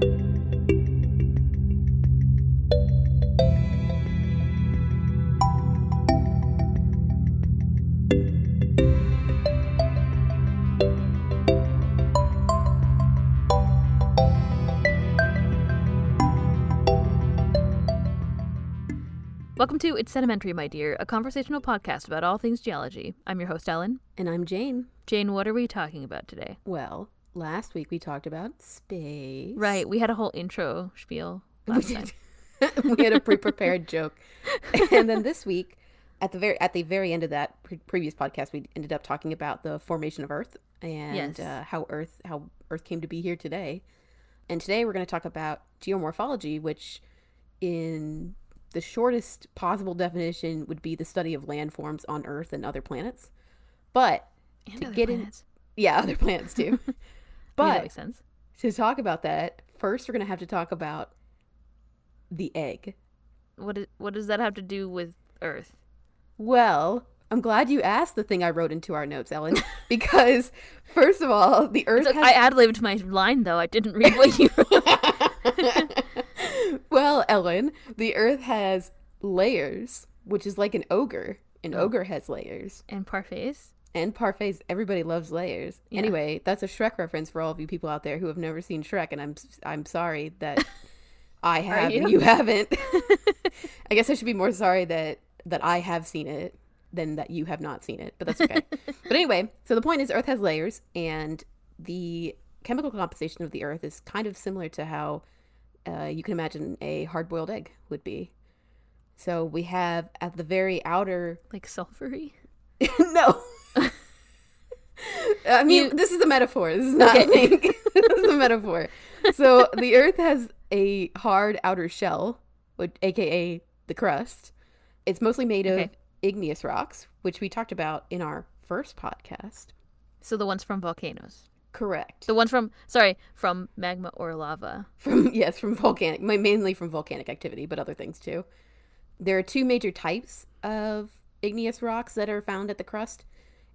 Welcome to It's Sedimentary, my dear, a conversational podcast about all things geology. I'm your host, Ellen. And I'm Jane. Jane, what are we talking about today? Well, last week we talked about space. Right, we had a whole intro spiel last time. we had a pre-prepared joke, and then this week, at the very at the very end of that pre- previous podcast, we ended up talking about the formation of Earth and Yes. uh, how Earth how Earth came to be here today. And today we're going to talk about geomorphology, which, in the shortest possible definition, would be the study of landforms on Earth and other planets. But And To other get in- planets. yeah, other planets too. Mean, that but makes sense. to talk about that, first we're going to have to talk about the egg. What, is, what does that have to do with Earth? Well, I'm glad you asked the thing I wrote into our notes, Ellen, because first of all, the Earth So has I ad libbed my line, though. I didn't read what you wrote. well, Ellen, the Earth has layers, which is like an ogre. An Oh. ogre has layers. and parfaits. And parfaits, everybody loves layers. Yeah. Anyway, that's a Shrek reference for all of you people out there who have never seen Shrek, and I'm I'm sorry that I have and you? you haven't. I guess I should be more sorry that that I have seen it than that you have not seen it, but that's okay. but anyway, so the point is, Earth has layers, and the chemical composition of the Earth is kind of similar to how uh, you can imagine a hard-boiled egg would be. So we have at the very outer Like sulfury? no. I mean, You- this is a metaphor. This is not Okay. this is a metaphor. So the Earth has a hard outer shell, which, aka the crust. It's mostly made of Okay. igneous rocks, which we talked about in our first podcast. So the ones from volcanoes. Correct. The ones from, sorry, from magma or lava. From yes, from volcanic, mainly from volcanic activity, but other things too. There are two major types of igneous rocks that are found at the crust,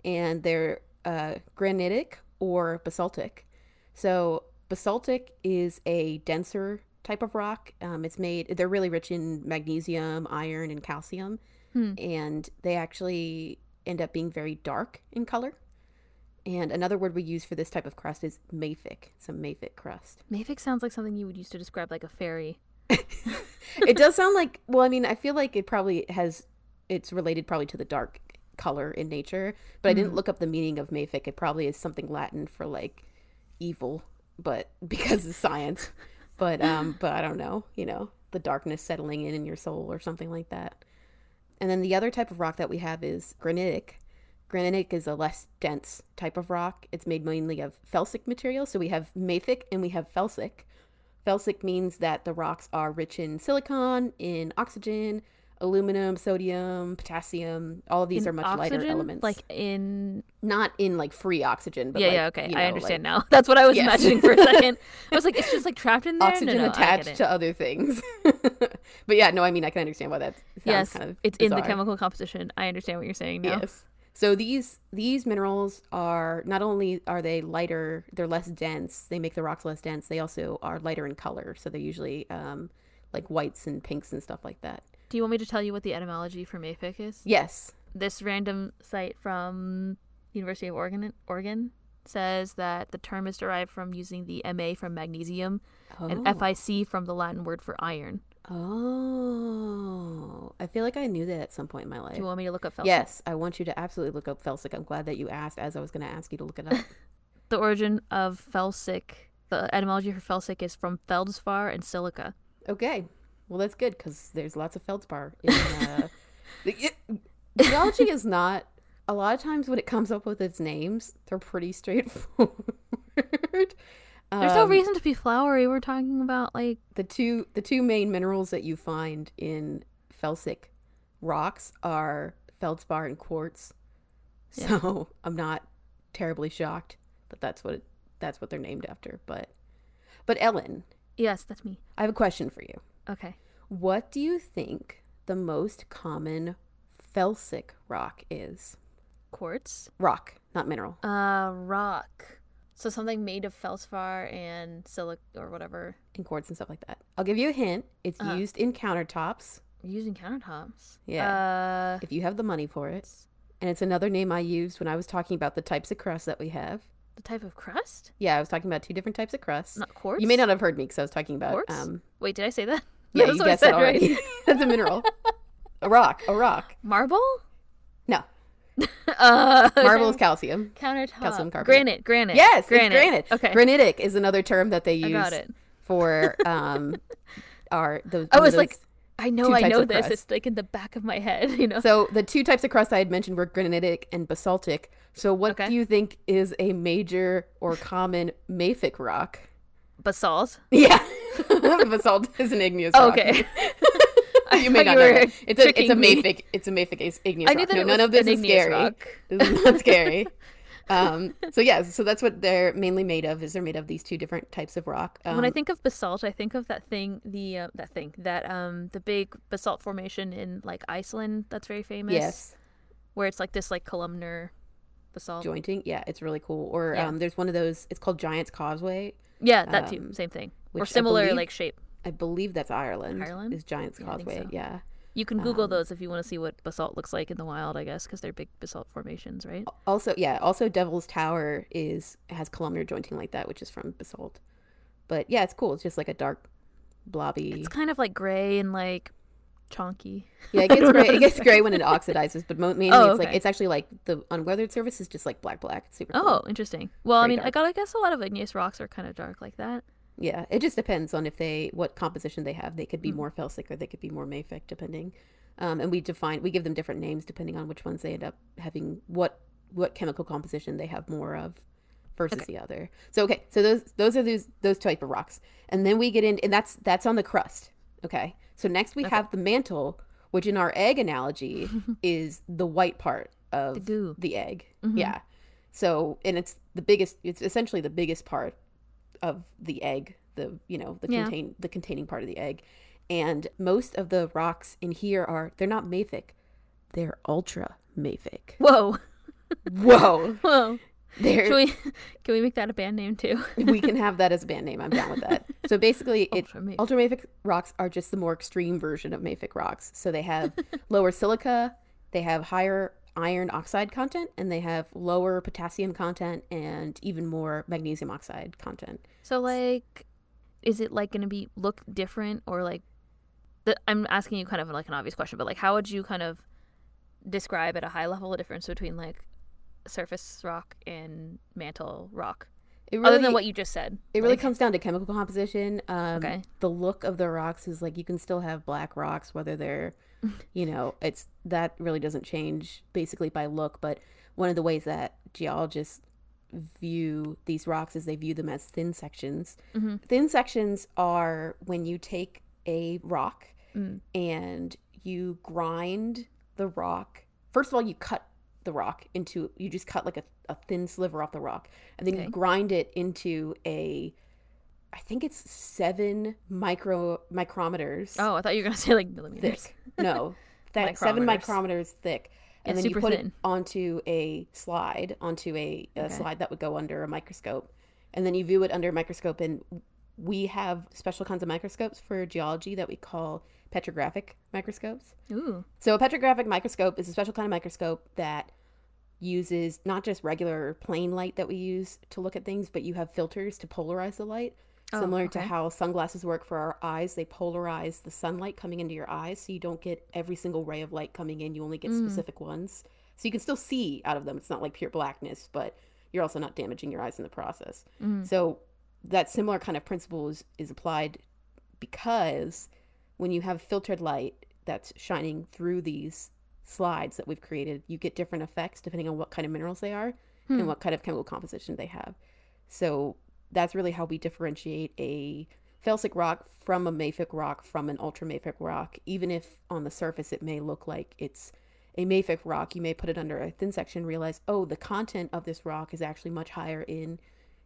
and they're uh, granitic or basaltic. So basaltic is a denser type of rock. Um, it's made. They're really rich in magnesium, iron, and calcium, Hmm. and they actually end up being very dark in color. And another word we use for this type of crust is mafic. It's a mafic crust. Mafic sounds like something you would use to describe like a fairy. it does sound like well i mean i feel like it probably has it's related probably to the dark color in nature but i didn't look up the meaning of mafic. It probably is something latin for like evil but because of science. But um but i don't know you know the darkness settling in in your soul or something like that. And then the other type of rock that we have is granitic. Granitic is a less dense type of rock. It's made mainly of felsic material. So we have mafic and we have felsic. Felsic means that the rocks are rich in silicon, in oxygen, aluminum, sodium, potassium. All of these In are much lighter elements. Like in not in like free oxygen, but yeah, like, yeah, okay. you I understand like now. That's what I was Yes. imagining for a second. I was like, it's just like trapped in there. Oxygen no, get attached to other things. but yeah, no, I mean I can understand why that yes, kind of it's in the chemical composition. I understand what you're saying now. Yes. So these these minerals are not only are they lighter, they're less dense. They make the rocks less dense. They also are lighter in color. So they're usually um, like whites and pinks and stuff like that. Do you want me to tell you what the etymology for mafic is? Yes. This random site from University of Oregon, Oregon says that the term is derived from using the Ma from magnesium and Oh. FiC from the Latin word for iron. Oh, I feel like I knew that at some point in my life. Do you want me to look up felsic? Yes, I want you to absolutely look up felsic. I'm glad that you asked, as I was going to ask you to look it up. The origin of felsic, the etymology for felsic is from feldspar and silica. okay, well that's good because there's lots of feldspar. In, uh, the- geology is not. A lot of times when it comes up with its names, they're pretty straightforward. There's no Um, reason to be flowery. We're talking about like the two the two main minerals that you find in felsic rocks are feldspar and quartz. Yeah. So I'm not terribly shocked that that's what it, that's what they're named after. But but Ellen, yes, that's me. I have a question for you. Okay. What do you think the most common felsic rock is? Quartz. Rock, not mineral. Uh, rock. So something made of feldspar and silic or whatever and quartz and stuff like that. I'll give you a hint. It's Uh-huh. used in countertops using countertops. Yeah. Uh, if you have the money for it. And it's another name I used when I was talking about the types of crust that we have. The type of crust? Yeah, I was talking about two different types of crusts. Not quartz. You may not have heard me because I was talking about Quartz? um Wait, did I say that? yeah, That's you guessed it said, right? already. That's a mineral. a rock, a rock. Marble? No, Uh, marble is calcium. countertop. calcium carbonate. Granite. Granite. Yes, granite. granite. Okay. Granitic is another term that they use for um our those. I was like, I know, I know this. crust. It's like in the back of my head, you know. so the two types of crust I had mentioned were granitic and basaltic. So what Okay. do you think is a major or common mafic rock? Basalt. Yeah, basalt is an igneous rock. Okay. you may not you know that. It's a it's a me. mafic it's a mafic igneous I rock. knew that no, it none of this is scary. rock. This is not scary. Um, so yeah, so that's what they're mainly made of. Is they're made of these two different types of rock. Um, when I think of basalt, I think of that thing, the uh, that thing, that um, the big basalt formation in like Iceland that's very famous. yes, Where it's like this like columnar basalt. jointing. Yeah, it's really cool. Or Yeah. um, there's one of those. It's called Giant's Causeway. yeah, that too. um, Same thing. Or similar believe- like shape. I believe that's Ireland. Ireland? is Giant's Yeah, Causeway. so. Yeah. You can Google um, those if you want to see what basalt looks like in the wild, I guess, because they're big basalt formations, right? Also, yeah. Also, Devil's Tower is has columnar jointing like that, which is from basalt. But yeah, it's cool. It's just like a dark, blobby. It's kind of like gray and like chonky. Yeah, it gets gray. It gets gray when it oxidizes, but mainly Oh, it's like it's actually like the unweathered surface is just like black, black. It's super. Oh, Cool. interesting. Well, I mean, I got. I guess a lot of igneous rocks are kind of dark like that. Yeah, it just depends on if they what composition they have. They could be Mm. more felsic or they could be more mafic, depending. Um, and we define we give them different names depending on which ones they end up having what what chemical composition they have more of versus Okay. the other. So okay, so those those are those those type of rocks, and then we get in, and that's that's on the crust. Okay, so next we have the mantle, which in our egg analogy is the white part of The goo. the egg. Mhm. Yeah. So, and it's the biggest. It's essentially the biggest part of the egg. The you know the Yeah. contain the containing part of the egg, and most of the rocks in here are they're not mafic, they're ultra mafic. Whoa, Whoa, whoa. They're Can we can we make that a band name too? we can have that as a band name. I'm down with that. So basically, it Ultra mafic. ultramafic rocks are just the more extreme version of mafic rocks. So they have lower silica, they have higher iron oxide content, and they have lower potassium content and even more magnesium oxide content. So like, is it like going to be look different or like? The, I'm asking you kind of like an obvious question, but like, how would you kind of describe at a high level the difference between like surface rock and mantle rock, It other than what you just said? It really Like- comes down to chemical composition. Um, Okay. The look of the rocks is like you can still have black rocks, whether they're, you know, it's that really doesn't change basically by look. But one of the ways that geologists view these rocks is they view them as thin sections. Mhm. Thin sections are when you take a rock Mm. and you grind the rock. First of all, you cut the rock into, you just cut like a, a thin sliver off the rock, and then Okay. you grind it into a, I think it's seven micro micrometers Oh, I thought you were gonna say like millimeters. thick. No, that seven Micrometers. micrometers thick. And Yeah, then you put thin. it onto a slide, onto a, a Okay. slide that would go under a microscope. And then you view it under a microscope. And we have special kinds of microscopes for geology that we call petrographic microscopes. Ooh. So a petrographic microscope is a special kind of microscope that uses not just regular plain light that we use to look at things, but you have filters to polarize the light. Oh, Similar to how sunglasses work for our eyes, they polarize the sunlight coming into your eyes so you don't get every single ray of light coming in. You only get Mm. specific ones. So you can still see out of them. It's not like pure blackness, but you're also not damaging your eyes in the process. Mm. So that similar kind of principle is, is applied because when you have filtered light that's shining through these slides that we've created, you get different effects depending on what kind of minerals they are Hmm. and what kind of chemical composition they have. So that's really how we differentiate a felsic rock from a mafic rock from an ultramafic rock. Even if on the surface it may look like it's a mafic rock, you may put it under a thin section and realize, oh, the content of this rock is actually much higher in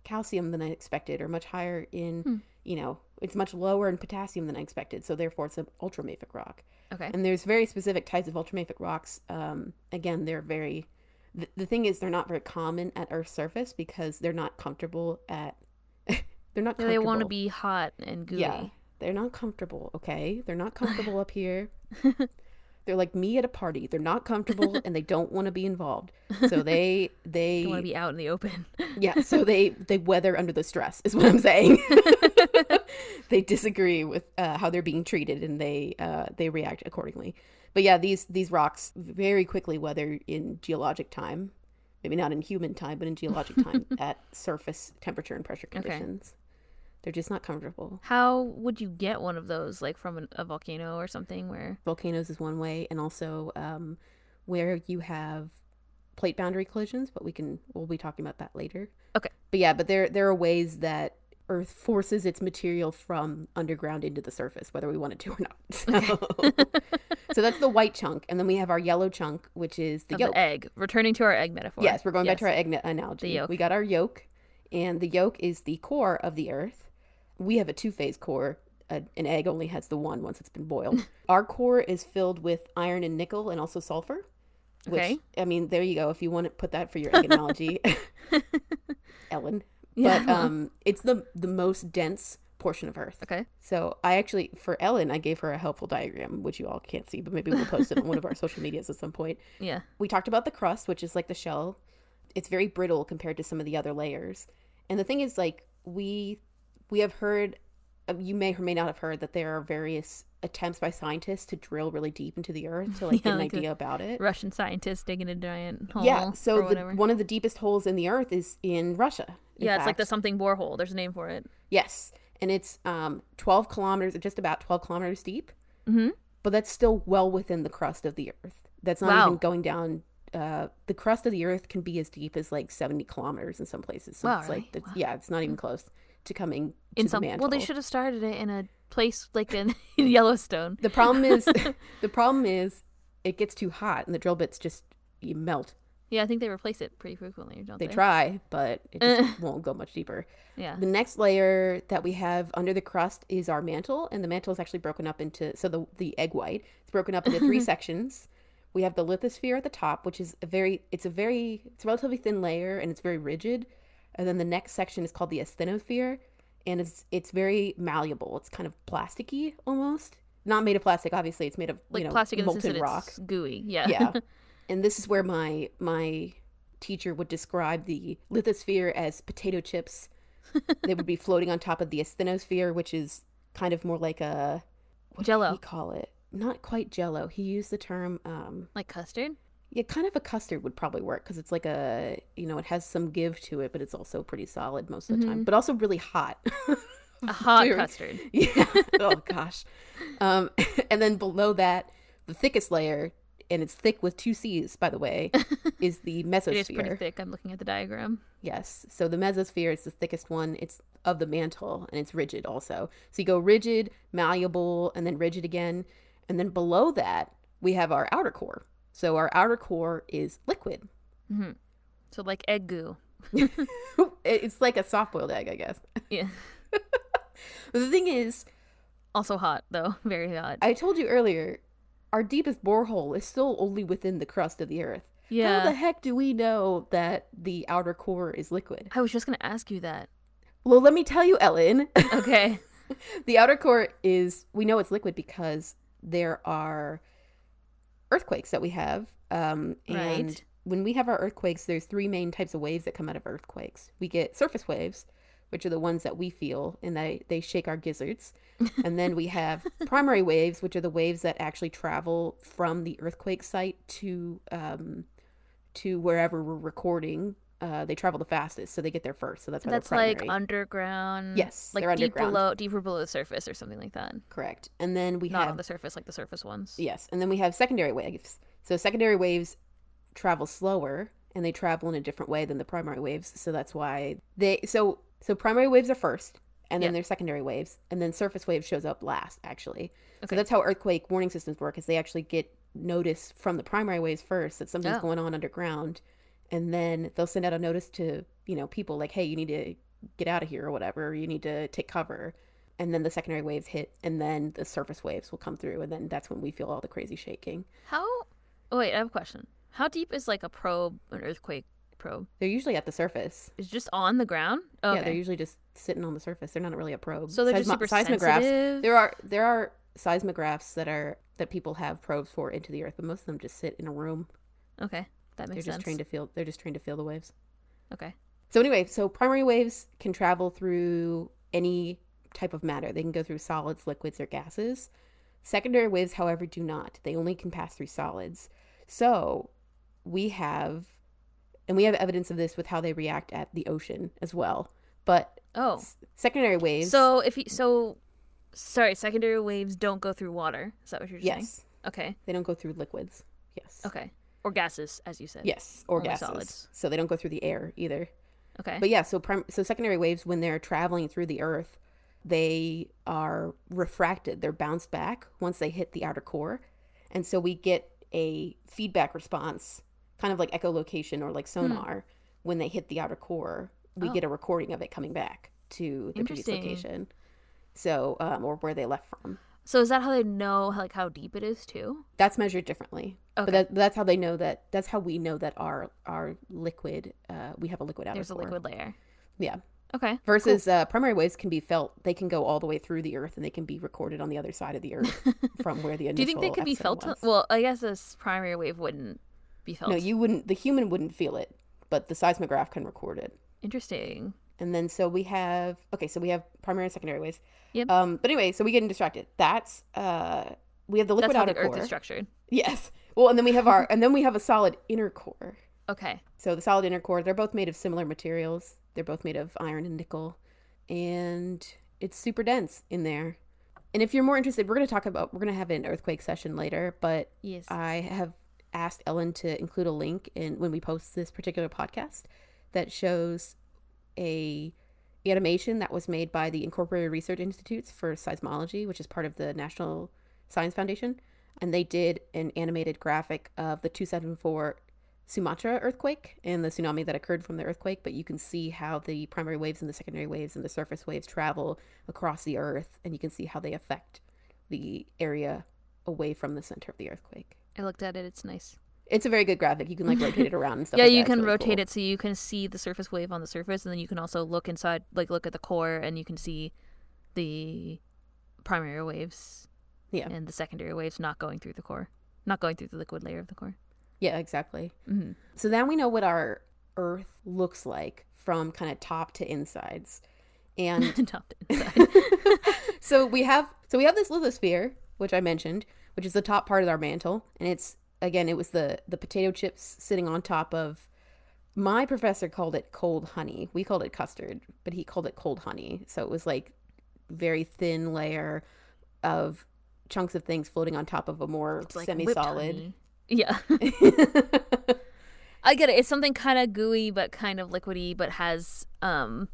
calcium than I expected, or much higher in, Hmm. you know, it's much lower in potassium than I expected. So therefore, it's an ultramafic rock. Okay. And there's very specific types of ultramafic rocks. Um, again, they're very, the, the thing is they're not very common at Earth's surface because they're not comfortable at they're not they want to be hot and gooey. Yeah, they're not comfortable, okay? They're not comfortable up here. They're like me at a party. They're not comfortable and they don't want to be involved. So they they want to be out in the open. yeah, so they they weather under the stress is what I'm saying. they disagree with uh, how they're being treated and they uh, they react accordingly. But yeah, these these rocks very quickly weather in geologic time. Maybe not in human time, but in geologic time at surface temperature and pressure Okay. They're just not comfortable. How would you get one of those, like from an, a volcano or something? Where volcanoes is one way and also um, where you have plate boundary collisions but we can we'll be talking about that later Okay. but yeah but there there are ways that earth forces its material from underground into the surface whether we want it to or not so, so that's the white chunk and then we have our yellow chunk which is the yolk the egg. Returning to our egg metaphor. yes we're going back to our egg na- analogy The yolk. we got our yolk and the yolk is the core of the earth we have a two-phase core a, an egg only has the one once it's been boiled our core is filled with iron and nickel and also sulfur which Okay. i mean there you go if you want to put that for your egg analogy ellen Yeah. but um it's the the most dense portion of earth okay. so i actually for ellen i gave her a helpful diagram which you all can't see but maybe we'll post it on one of our social medias at some point Yeah. we talked about the crust, which is like the shell. It's very brittle compared to some of the other layers. And the thing is, like we we have heard, uh, you may or may not have heard that there are various attempts by scientists to drill really deep into the earth to like Yeah, get an like idea about it. Russian scientists digging a giant hole. Yeah, so the, one of the deepest holes in the earth is in Russia. in yeah, it's like the fact. something borehole. There's a name for it. yes, and it's um 12 kilometers, just about 12 kilometers deep. Mm-hmm. but that's still well within the crust of the earth. That's not Wow. even going down. Uh, the crust of the earth can be as deep as like 70 kilometers in some places. So Wow, it's like, really? the, yeah, it's not even close to coming to In some, mantle. well, they should have started it in a place like in, in Yellowstone. The problem is, the problem is, it gets too hot and the drill bits just you melt. Yeah, I think they replace it pretty frequently, don't They they? try, but it just won't go much deeper. Yeah. The next layer that we have under the crust is our mantle, and the mantle is actually broken up into so the the egg white. It's broken up into three sections. We have the lithosphere at the top, which is a very it's a very it's a relatively thin layer and it's very rigid. And then the next section is called the asthenosphere, and it's it's very malleable. It's kind of plasticky almost. Not made of plastic, obviously. It's made of Like you know plastic in the sense molten rock gooey. Yeah. yeah and this is where my my teacher would describe the lithosphere as potato chips they would be floating on top of the asthenosphere which is kind of more like a what did Jell-O. he call it not quite jello he used the term um like custard. Yeah kind of a custard would probably work because it's like a you know it has some give to it but it's also pretty solid most of the time but also really hot A hot Dude. custard. yeah. Oh gosh. Um, and then below that, the thickest layer, and it's thick with two C's, by the way, is the mesosphere. It is pretty thick. I'm looking at the diagram. Yes. So the mesosphere is the thickest one. It's of the mantle, and it's rigid also. So you go rigid, malleable, and then rigid again, and then below that we have our outer core. So our outer core is liquid. Mm-hmm. So like egg goo. It's like a soft-boiled egg, I guess. Yeah. The thing is, Also hot though. Very hot. I told you earlier, our deepest borehole is still only within the crust of the earth. Yeah. How the heck do we know that the outer core is liquid? I was just gonna ask you that. Well, let me tell you, Ellen. Okay. the outer core is, we know it's liquid because there are earthquakes that we have. Um, and Right. when we have our earthquakes, there's three main types of waves that come out of earthquakes. We get surface waves, which are the ones that we feel and they, they shake our gizzards. and then we have primary waves, which are the waves that actually travel from the earthquake site to um, to wherever we're recording. Uh, they travel the fastest, so they get there first. So that's why That's they're like underground. Yes, Like deep below, deeper below the surface or something like that. correct. And then we have. Not have on the surface like the surface ones. Yes, and then we have secondary waves. So secondary waves travel slower and they travel in a different way than the primary waves. So that's why they so so primary waves are first and then Yeah. there's secondary waves and then surface wave shows up last actually. Okay. So that's how earthquake warning systems work is they actually get notice from the primary waves first that something's Oh. going on underground and then they'll send out a notice to, you know, people like hey, you need to get out of here or whatever, or you need to take cover. And then the secondary waves hit and then the surface waves will come through and then that's when we feel all the crazy shaking. How? Oh wait, I have a question. How deep is like a probe, an earthquake probe? They're usually at the surface. it's just on the ground? Oh, Yeah, they're usually just sitting on the surface. They're not really a probe. so they're just super seismographs. sensitive. There are there are seismographs that are that people have probes for into the earth, but most of them just sit in a room. Okay, that They're makes just sense. trained to feel. They're just trained to feel the waves. Okay. So anyway, so primary waves can travel through any type of matter. They can go through solids, liquids, or gases. Secondary waves, however, do not. They only can pass through solids. So we have, and we have evidence of this with how they react at the ocean as well. But Oh, s- secondary waves, so if you so, sorry, secondary waves don't go through water. Is that what you're saying? yes, Okay. they don't go through liquids. Yes. Okay. Or gases, as you said. Yes, or Only gases. solids. So they don't go through the air either. Okay. But yeah, so prim- so secondary waves when they're traveling through the earth, they are refracted. They're bounced back once they hit the outer core. And so we get a feedback response, kind of like echolocation or like sonar when they hit the outer core. We Hmm. Oh. get a recording of it coming back to the previous location. So, um, or where they left from. so is that how they know like how deep it is too? That's measured differently. Okay. But that, that's how they know that. That's how we know that our our liquid, uh, we have a liquid outer There's a liquid layer. Yeah. Okay. Versus uh, primary waves can be felt. They can go all the way through the earth, and they can be recorded on the other side of the earth from where the initial. Do you think they could be felt? was. Well, I guess this primary wave wouldn't be felt. no, you wouldn't. The human wouldn't feel it, but the seismograph can record it. Interesting. And then so we have okay, so we have primary and secondary waves. Yep. Um, but anyway, so we getting distracted. That's uh, we have the liquid That's how outer the Earth core. is structured. yes. Well, and then we have our and then we have a solid inner core. Okay. So the solid inner core, they're both made of similar materials. They're both made of iron and nickel, and it's super dense in there. And if you're more interested, we're going to talk about we're going to have an earthquake session later, but Yes. I have asked Ellen to include a link in when we post this particular podcast that shows a animation that was made by the Incorporated Research Institutes for Seismology, which is part of the National Science Foundation, and they did an animated graphic of the 274 Sumatra earthquake and the tsunami that occurred from the earthquake, but you can see how the primary waves and the secondary waves and the surface waves travel across the earth, and you can see how they affect the area away from the center of the earthquake. I looked at it. It's nice. It's a very good graphic. You can like rotate it around and stuff. yeah, like you that. Can really rotate cool. it so you can see the surface wave on the surface, and then you can also look inside, like look at the core, and you can see the primary waves Yeah, and the secondary waves not going through the core, not going through the liquid layer of the core. yeah, exactly. Mm-hmm. So then we know what our Earth looks like from kind of top to insides, and Top to inside. so we have so we have this lithosphere, which I mentioned, which is the top part of our mantle, and it's again it was the the potato chips sitting on top of. My professor called it cold honey. We called it custard, but he called it cold honey. So it was like very thin layer of chunks of things floating on top of a more like semi-solid. Yeah, I get it. It's something kind of gooey but kind of liquidy, but has um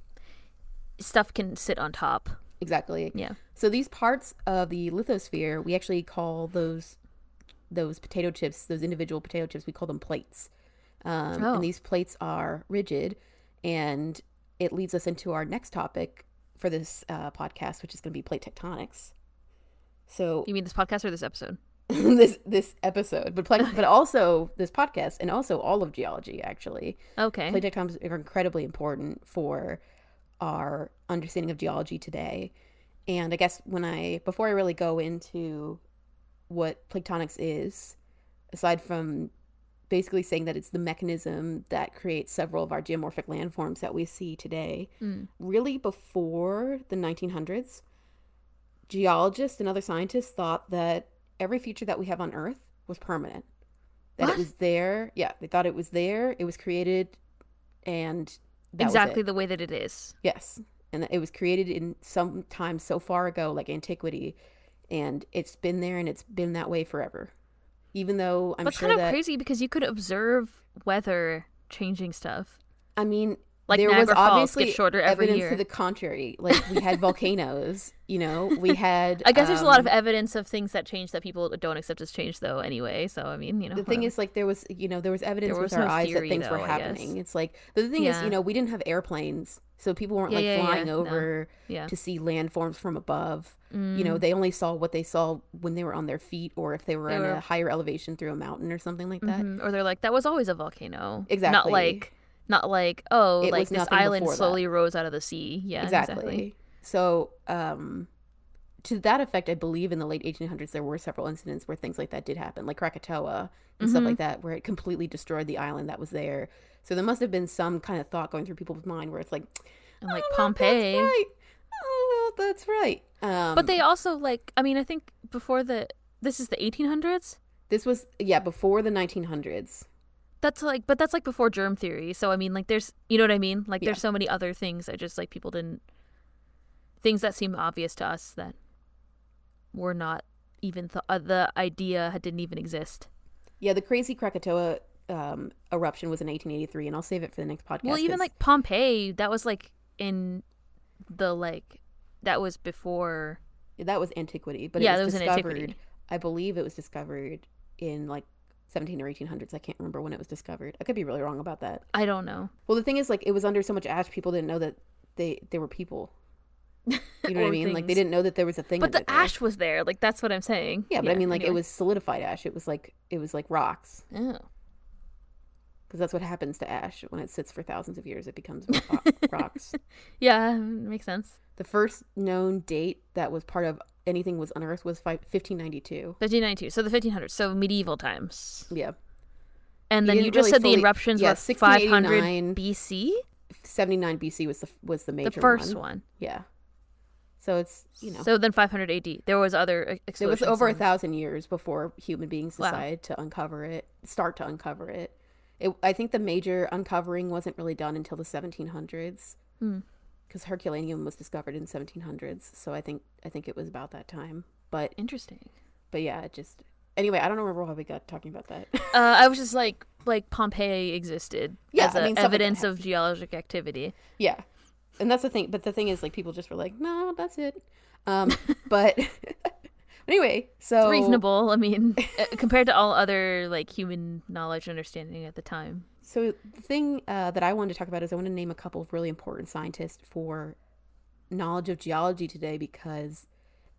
stuff can sit on top. exactly. Yeah. So these parts of the lithosphere, we actually call those those potato chips, those individual potato chips, we call them plates. Um, Oh. And these plates are rigid, and it leads us into our next topic for this uh, podcast, which is going to be plate tectonics. So You mean this podcast or this episode? this this episode, but but also this podcast, and also all of geology actually. Okay. Plate tectonics are incredibly important for our understanding of geology today. And I guess when I before I really go into what plate tectonics is, aside from basically saying that it's the mechanism that creates several of our geomorphic landforms that we see today, Mm. really before the 1900s, geologists and other scientists thought that every feature that we have on Earth was permanent. That What? it was there. Yeah, they thought it was there. It was created, and that was it. exactly the way that it is. Yes. And it was created in some time so far ago, like antiquity, and it's been there and it's been that way forever. Even though I'm That's sure kind of that crazy because you could observe weather changing stuff. I mean, Like there Niagara was Falls obviously shorter every evidence year. to the contrary. Like we had volcanoes, you know, we had. I guess there's a lot of um, evidence of things that change that people don't accept as change, though. Anyway, so I mean, you know, the thing whatever. is like there was you know there was evidence There with was our no eyes theory, that things were though, guess. happening it's like the thing is you know we didn't have airplanes so people weren't Yeah, like yeah, yeah, flying no. over yeah, to see landforms from above you know Mm. they only saw what they saw when they were on their feet or if they were They in were- a higher elevation through a mountain or something like that Mhm. or they're like that was always a volcano, exactly. Not like, not like oh, It like this island before that. slowly rose out of the sea. Yeah, exactly. exactly. so um to that effect i believe in the late 1800s there were several incidents where things like that did happen like krakatoa and stuff Mhm. like that where it completely destroyed the island that was there so there must have been some kind of thought going through people's mind where it's like And like that's Pompeii, right. Know if that's right. Um, but they also like. I mean, I think before the this is the 1800s. this was yeah before the 1900s. That's like, but that's like before germ theory. So I mean, like, there's, you know what I mean? Like, Yeah. there's so many other things that just like people didn't, things that seem obvious to us that were not even th- uh, the idea didn't even exist. Yeah, the crazy Krakatoa um, eruption was in 1883, and I'll save it for the next podcast. well, even 'cause- like Pompeii, that was like in the like that was before. that was antiquity, but Yeah, it that was was in discovered. antiquity. I believe it was discovered in like 17 or 1800s. I can't remember when it was discovered. I could be really wrong about that. I don't know. Well, the thing is, like, it was under so much ash, people didn't know that they they were people. You know what I mean? Like, they didn't know that there was a thing. But the ash was there. Like that's what I'm saying. Yeah, but I mean, like, it was solidified ash. It was like it was like rocks. Oh. because that's what happens to ash when it sits for thousands of years. It becomes rocks. Yeah, makes sense. The first known date that was part of anything was unearthed was fi- 1592. 1592. So the 1500s. So medieval times. Yeah, And then you just really said the eruptions yeah, were 500 BC. 79 BC was the was the major the first one. one. Yeah, so it's you know So then 500 AD. There was other e- it was over a thousand years before human beings Wow. decided to uncover it, start to uncover it. It I think the major uncovering wasn't really done until the 1700s. Hmm. Because Herculaneum was discovered in 1700s, so I think I think it was about that time. But Interesting. but yeah, it just anyway. I don't remember how we got talking about that. Uh, I was just like, like Pompeii existed Yeah, as I mean, stuff like that evidence of geologic activity. yeah, and that's the thing. But the thing is, like, people just were like, "No, that's it." Um, but anyway, so It's reasonable. I mean, uh, compared to all other like human knowledge and understanding at the time. So the thing uh, that I wanted to talk about is I want to name a couple of really important scientists for knowledge of geology today because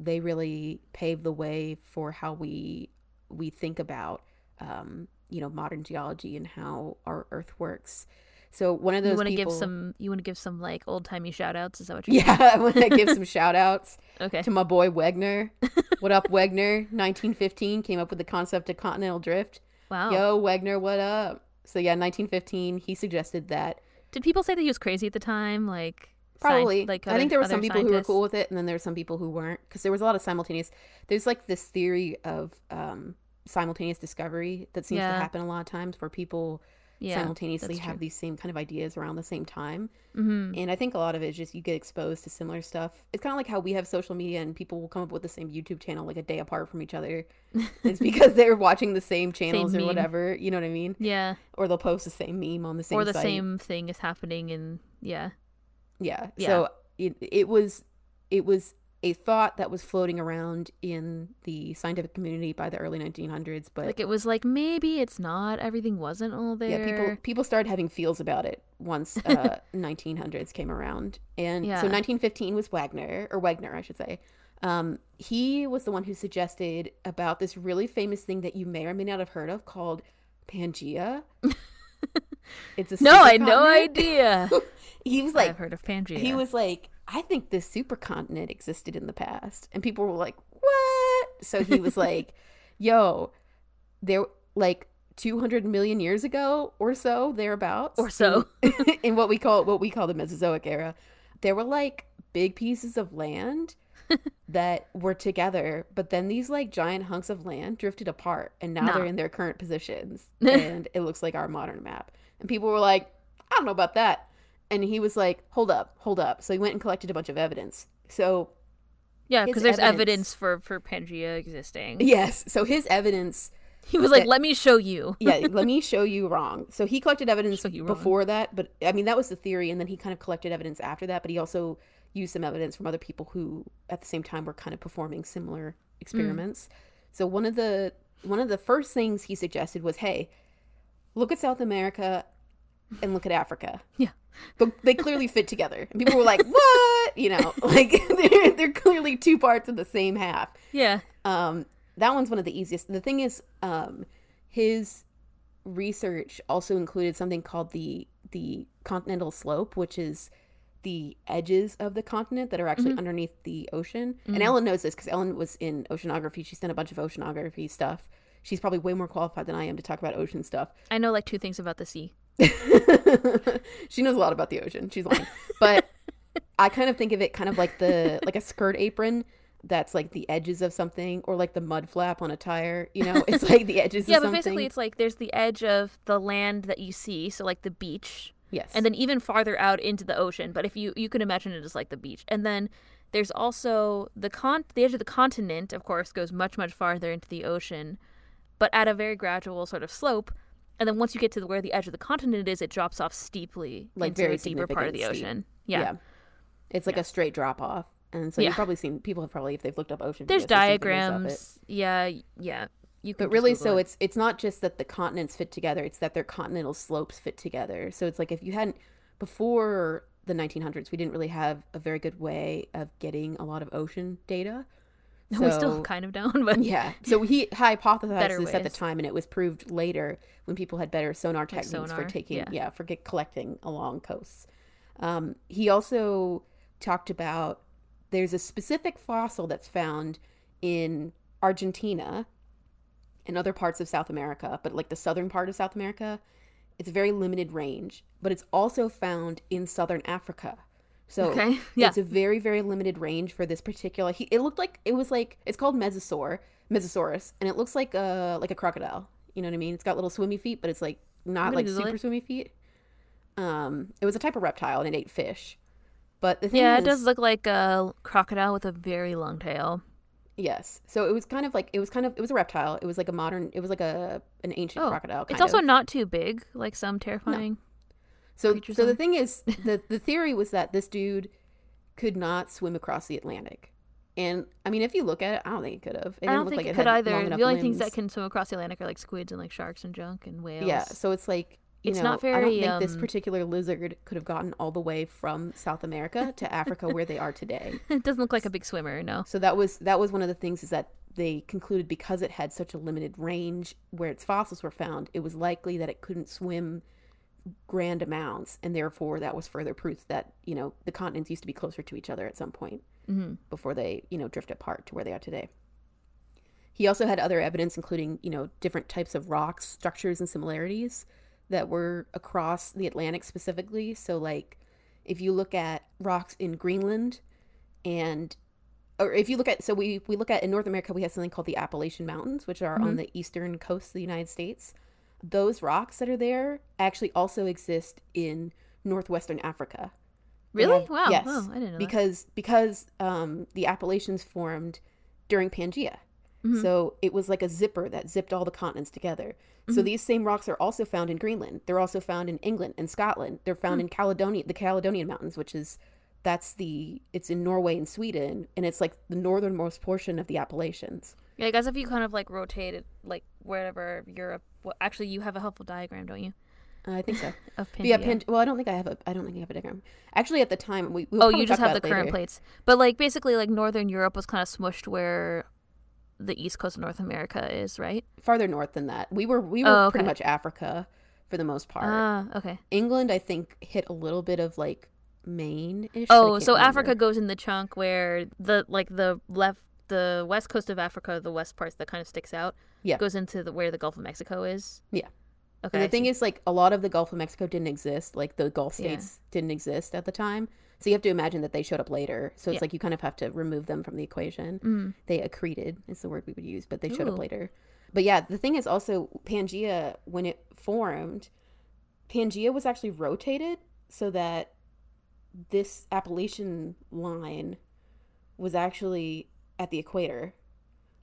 they really paved the way for how we we think about um, you know modern geology and how our Earth works. So one of those You want to people, give some. You want to give some like old timey shout outs. Is that what you're? yeah, I want to give some shout outs Okay. to my boy Wegner. what up, Wegner? 1915 came up with the concept of continental drift. Wow. Yo, Wegner, what up? So yeah, 1915, he suggested that Did people say that he was crazy at the time? Like probably. like I other- think there were some people who were cool with it, and then there were some people who weren't, because there was a lot of simultaneous. There's like this theory of um, simultaneous discovery that seems Yeah. to happen a lot of times, where people Yeah, simultaneously have these same kind of ideas around the same time. Mm-hmm. And I think a lot of it is just you get exposed to similar stuff. It's kind of like how we have social media and people will come up with the same YouTube channel like a day apart from each other. it's because they're watching the same channels or meme. whatever. You know what I mean? Yeah. Or they'll post the same meme on the same or the site. same thing is happening in yeah. Yeah. Yeah. So it it was it was a thought that was floating around in the scientific community by the early 1900s, but Like it was like maybe it's not. Everything wasn't all there. yeah, people people started having feels about it once uh 1900s came around. And Yeah. so 1915 was Wagner or Wegener, I should say. Um he was the one who suggested about this really famous thing that you may or may not have heard of called Pangea. it's a No, I had no idea. He was like I've heard of Pangea. he was like, I think this supercontinent existed in the past. And people were like, what? So he was like, yo, there, like 200 million years ago or so, thereabouts. Or so. In, what we call, what we call the Mesozoic era, there were like big pieces of land that were together, but then these like giant hunks of land drifted apart and now Nah. they're in their current positions. and it looks like our modern map. And people were like, I don't know about that. And he was like, hold up, hold up. So he went and collected a bunch of evidence. So, yeah, because there's evidence- evidence for for Pangea existing. yes. So his evidence He was like, that- "Let me show you." yeah, let me show you wrong. So he collected evidence before that, but I mean that was the theory, and then he kind of collected evidence after that. But he also used some evidence from other people who, at the same time, were kind of performing similar experiments. Mm. So one of the one of the first things he suggested was, "Hey, look at South America and look at Africa. Yeah. But they clearly fit together." And people were like, "What?" You know, like they're, they're clearly two parts of the same half. Yeah. Um, that one's one of the easiest. The thing is, um, his research also included something called the the continental slope, which is the edges of the continent that are actually underneath the ocean. And Ellen knows this because Ellen was in oceanography. She's done a bunch of oceanography stuff. She's probably way more qualified than I am to talk about ocean stuff. I know like two things about the sea. she knows a lot about the ocean. She's lying. But I kind of think of it kind of like the like a skirt apron that's like the edges of something or like the mud flap on a tire, you know? It's like the edges Yeah, of but something. basically it's like there's the edge of the land that you see, so like the beach, yes. and then even farther out into the ocean. But if you you can imagine it as like the beach, and then there's also the con the edge of the continent, of course, goes much much farther into the ocean, but at a very gradual sort of slope. And then once you get to the, where the edge of the continent is, it drops off steeply Like into very a deeper part of the steep. ocean. Yeah. yeah. It's like a straight drop off. And so Yeah. you've probably seen people have probably if they've looked up ocean There's videos, they've seen videos of it. diagrams. Yeah, yeah. You But really, Google so it. it's it's not just that the continents fit together; it's that their continental slopes fit together. So it's like if you hadn't before the 1900s, we didn't really have a very good way of getting a lot of ocean data. we still kind of don't, but Yeah. So he hypothesized this at the time, and it was proved later when people had better sonar techniques for sonar, taking, yeah, yeah. for get, collecting along coasts. Um, he also talked about there's a specific fossil that's found in Argentina and other parts of South America, but like the southern part of South America, it's a very limited range, but it's also found in southern Africa. So Okay, yeah. it's a very very limited range for this particular. He, it looked like it was like it's called Mesosaur, Mesosaurus, and it looks like a like a crocodile. You know what I mean? It's got little swimmy feet, but it's like not like super it. swimmy feet. Um, it was a type of reptile and it ate fish. But the thing yeah, is, it does look like a crocodile with a very long tail. Yes. So it was kind of like it was kind of it was a reptile. It was like a modern. It was like a an ancient Oh, crocodile. It's also of. not too big, like some terrifying. So. So the thing is, the the theory was that this dude could not swim across the Atlantic, and I mean, if you look at it, I don't think it could have. It I don't think like it could either. The only things that can swim across the Atlantic are like squids and like sharks and junk and whales. Yeah. So it's like. You It's know, not I don't very, think this um, particular lizard could have gotten all the way from South America to Africa where they are today. it doesn't look like a big swimmer. No. So that was that was one of the things is that they concluded because it had such a limited range where its fossils were found, it was likely that it couldn't swim grand amounts, and therefore that was further proof that you know the continents used to be closer to each other at some point hmm before they you know drift apart to where they are today. He also had other evidence, including you know different types of rocks, structures, and similarities that were across the Atlantic specifically. So like if you look at rocks in Greenland and or if you look at so we we look at in North America we have something called the Appalachian Mountains, which are on the eastern coast of the United States. Those rocks that are there actually also exist in northwestern Africa. Really? wow. Yes. Oh, I didn't know that. because because um, the Appalachians formed during Pangea. Mm-hmm. So it was like a zipper that zipped all the continents together. So Mm-hmm. these same rocks are also found in Greenland. They're also found in England and Scotland. They're found Hmm. in Caledonia, the Caledonian Mountains, which is that's the it's in Norway and Sweden, and it's like the northernmost portion of the Appalachians. Yeah, I guess if you kind of like rotate it, like wherever Europe. Well, actually, you have a helpful diagram, don't you? Uh, I think so. Of But yeah. Pan- well, I don't think I have a I don't think I have a diagram. Actually, at the time we, we'll oh, you just have the current plates. But like basically, like northern Europe was kind of smushed where the east coast of North America is, right? farther north than that. We were we were Oh, pretty much Africa for the most part. Ah, okay. England, I think, hit a little bit of like Maine ish. Oh, so Africa goes in the chunk where the like the left, the west coast of Africa, the west parts that kind of sticks out, Yeah. goes into the where the Gulf of Mexico is. Yeah. Okay. And the thing is, like, a lot of the Gulf of Mexico didn't exist. Like, the Gulf Yeah. states didn't exist at the time. So you have to imagine that they showed up later. So it's Yeah. like you kind of have to remove them from the equation. Mm. They accreted, is the word we would use, but they showed Ooh. up later. But yeah, the thing is also, Pangea, when it formed, Pangea was actually rotated so that this Appalachian line was actually at the equator.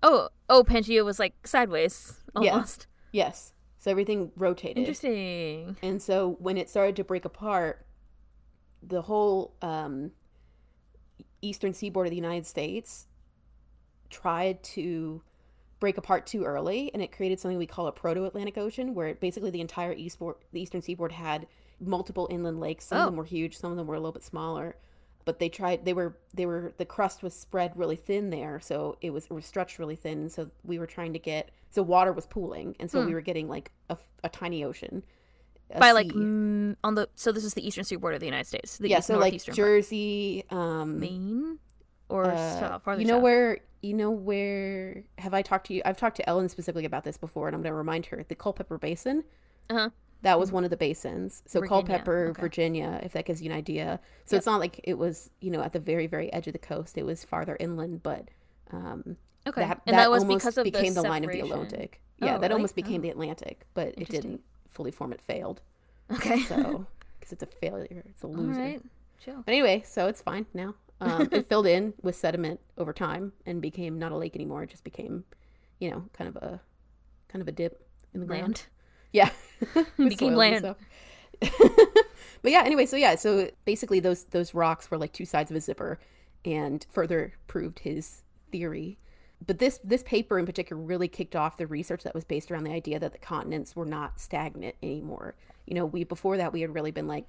Oh, oh, Pangea was like sideways Yeah. almost. Yes. So everything rotated. Interesting. And so when it started to break apart, the whole um, eastern seaboard of the United States tried to break apart too early, and it created something we call a proto-Atlantic Ocean, where basically the entire eastboard, the eastern seaboard had multiple inland lakes. Some of Oh. them were huge, some of them were a little bit smaller. But they tried. They were. They were. The crust was spread really thin there, so it was. It was stretched really thin. So we were trying to get. So water was pooling, and so we were getting like a, a tiny ocean. a By like mm, on the so this is the eastern seaboard of the United States. The yeah, east so like. Jersey, um, Maine or uh, south, farther you know south. where you know where have I talked to you? I've talked to Ellen specifically about this before, and I'm going to remind her. The Culpeper Basin. Uh-huh. That was one of the basins. So Virginia, Culpeper, okay. Virginia, if that gives you an idea. So it's not like it was you know at the very very edge of the coast. It was farther inland, but um, Okay, that and that, that was almost because of became the, the, line of the. Atlantic. Yeah, Oh, that really? almost became Oh. the Atlantic, but it didn't fully form. It failed. Okay, So because it's a failure, it's a loser. right, chill. But anyway, so it's fine now. Um, it filled in with sediment over time and became not a lake anymore. It just became, you know, kind of a kind of a dip in the ground. Yeah, Became land. but yeah, anyway, so yeah, so basically those those rocks were like two sides of a zipper, and further proved his theory. But this this paper in particular really kicked off the research that was based around the idea that the continents were not stagnant anymore. You know, we before that we had really been like,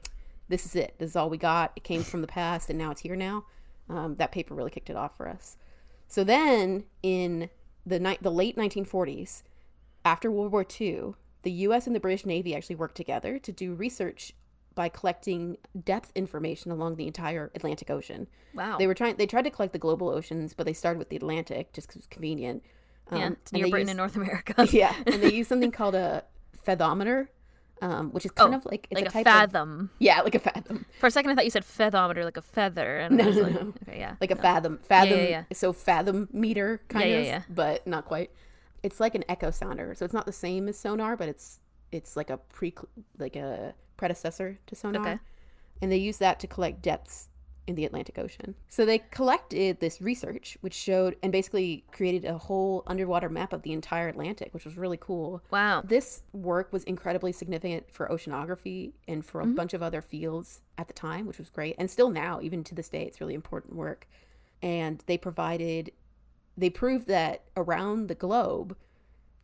this is it, this is all we got. It came from the past, and now it's here now. Um, that paper really kicked it off for us. So then in the night the late 1940s, after World War II, the US and the British Navy actually worked together to do research by collecting depth information along the entire Atlantic Ocean. Wow. They were trying they tried to collect the global oceans, but they started with the Atlantic just 'cause it's convenient. yeah, Um, it's and near they Britain used- and North America. yeah, and they use something called a fathometer, um, which is kind Oh, of like it's like a a, type of fathom. yeah, like a fathom, For a second, I thought you said feathometer, like a feather, and No, like, no. okay, yeah, like a no. fathom, fathom. yeah, So fathom meter kind Yeah, of, yeah, yeah. but not quite. It's like an echo sounder, so it's not the same as sonar, but it's it's like a pre like a predecessor to sonar, Okay. and they use that to collect depths in the Atlantic Ocean. So they collected this research, which showed and basically created a whole underwater map of the entire Atlantic, which was really cool. Wow. This work was incredibly significant for oceanography and for a Mm-hmm. bunch of other fields at the time, which was great. And still now, even to this day, it's really important work. And they provided, they proved that around the globe,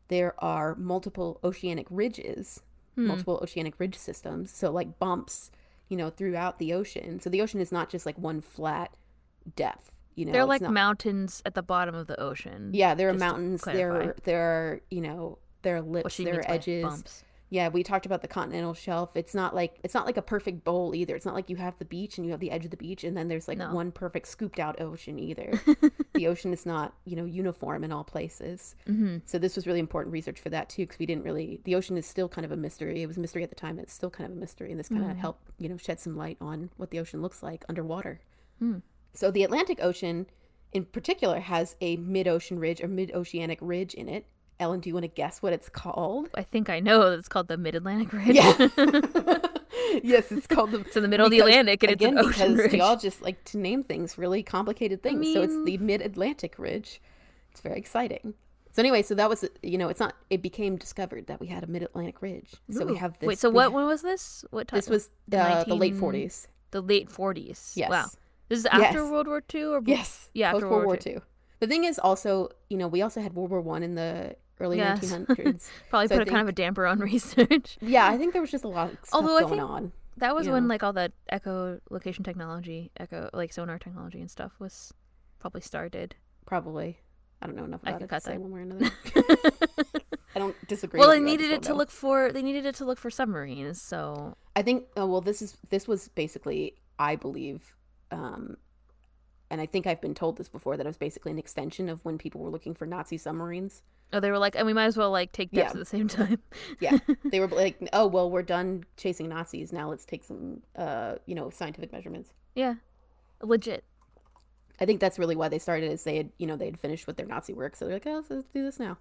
there are multiple oceanic ridges, Hmm. multiple oceanic ridge systems. So, like bumps, you know, throughout the ocean. So, the ocean is not just like one flat depth. You know, They're like not- mountains at the bottom of the ocean. yeah, there are mountains. There, there are you know, there are lips. There are edges. Yeah, we talked about the continental shelf. It's not like it's not like a perfect bowl either. It's not like you have the beach and you have the edge of the beach and then there's like No. one perfect scooped out ocean either. the ocean is not, you know, uniform in all places. Mm-hmm. So this was really important research for that too because we didn't really the ocean is still kind of a mystery. It was a mystery at the time. It's still kind of a mystery and this kind of Mm-hmm. helped, you know, shed some light on what the ocean looks like underwater. Hmm. So the Atlantic Ocean in particular has a mid-ocean ridge or mid-oceanic ridge in it. Ellen, do you want to guess what it's called? I think I know. It's called the Mid Atlantic Ridge. Yeah. yes, it's called the. It's in the middle of the Atlantic, and again, it's an ocean because ridge. geologists like to name things really complicated things. so it's the Mid-Atlantic Ridge. It's very exciting. So anyway, so that was you know it's not it became discovered that we had a Mid-Atlantic Ridge. So we have this. Wait, so what? ha- When was this? What time? This was the uh, the late forties. the late forties. Yes. Wow. This is after Yes. World War II, or Yes. Yeah, after World World War II. Two. The thing is also you know we also had World War One in the early Yes. nineteen hundreds. Probably So I put a kind of a damper on research. yeah, I think there was just a lot of stuff Although I think- on. That was when know. like all the echo location technology, echo like sonar technology and stuff was probably started. Probably. I don't know enough I about can it to cut say one way or another. I don't disagree. well, they needed it to know. look for. They needed it to look for submarines. So I think. Oh, well, this is this was basically, I believe, um, and I think I've been told this before that it was basically an extension of when people were looking for Nazi submarines. oh, they were like, and we might as well like take depths Yeah. at the same time. Yeah, they were like, oh well, we're done chasing Nazis. Now let's take some, uh, you know, scientific measurements. yeah, legit. I think that's really why they started. Is they had, you know, they had finished with their Nazi work, so they're like, oh, let's do this now.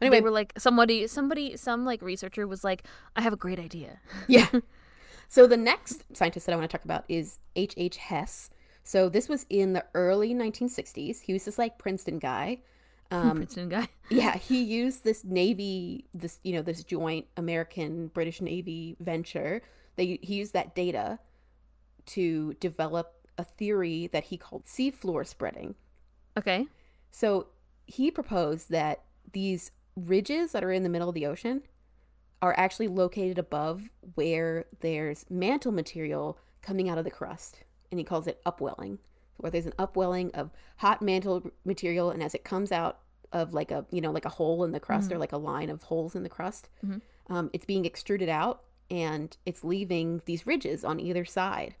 Anyway, they were like somebody, somebody, some like researcher was like, I have a great idea. Yeah. so the next scientist that I want to talk about is H. H. Hess. So this was in the early 1960s. He was this like Princeton guy. Um, Princeton guy. yeah, he used this Navy, this you know, this joint American British Navy venture. They he used that data to develop a theory that he called seafloor spreading. Okay. So he proposed that these ridges that are in the middle of the ocean are actually located above where there's mantle material coming out of the crust, and he calls it upwelling. Where there's an upwelling of hot mantle material, and as it comes out of like a you know like a hole in the crust or like a line of holes in the crust, um, it's being extruded out, and it's leaving these ridges on either side.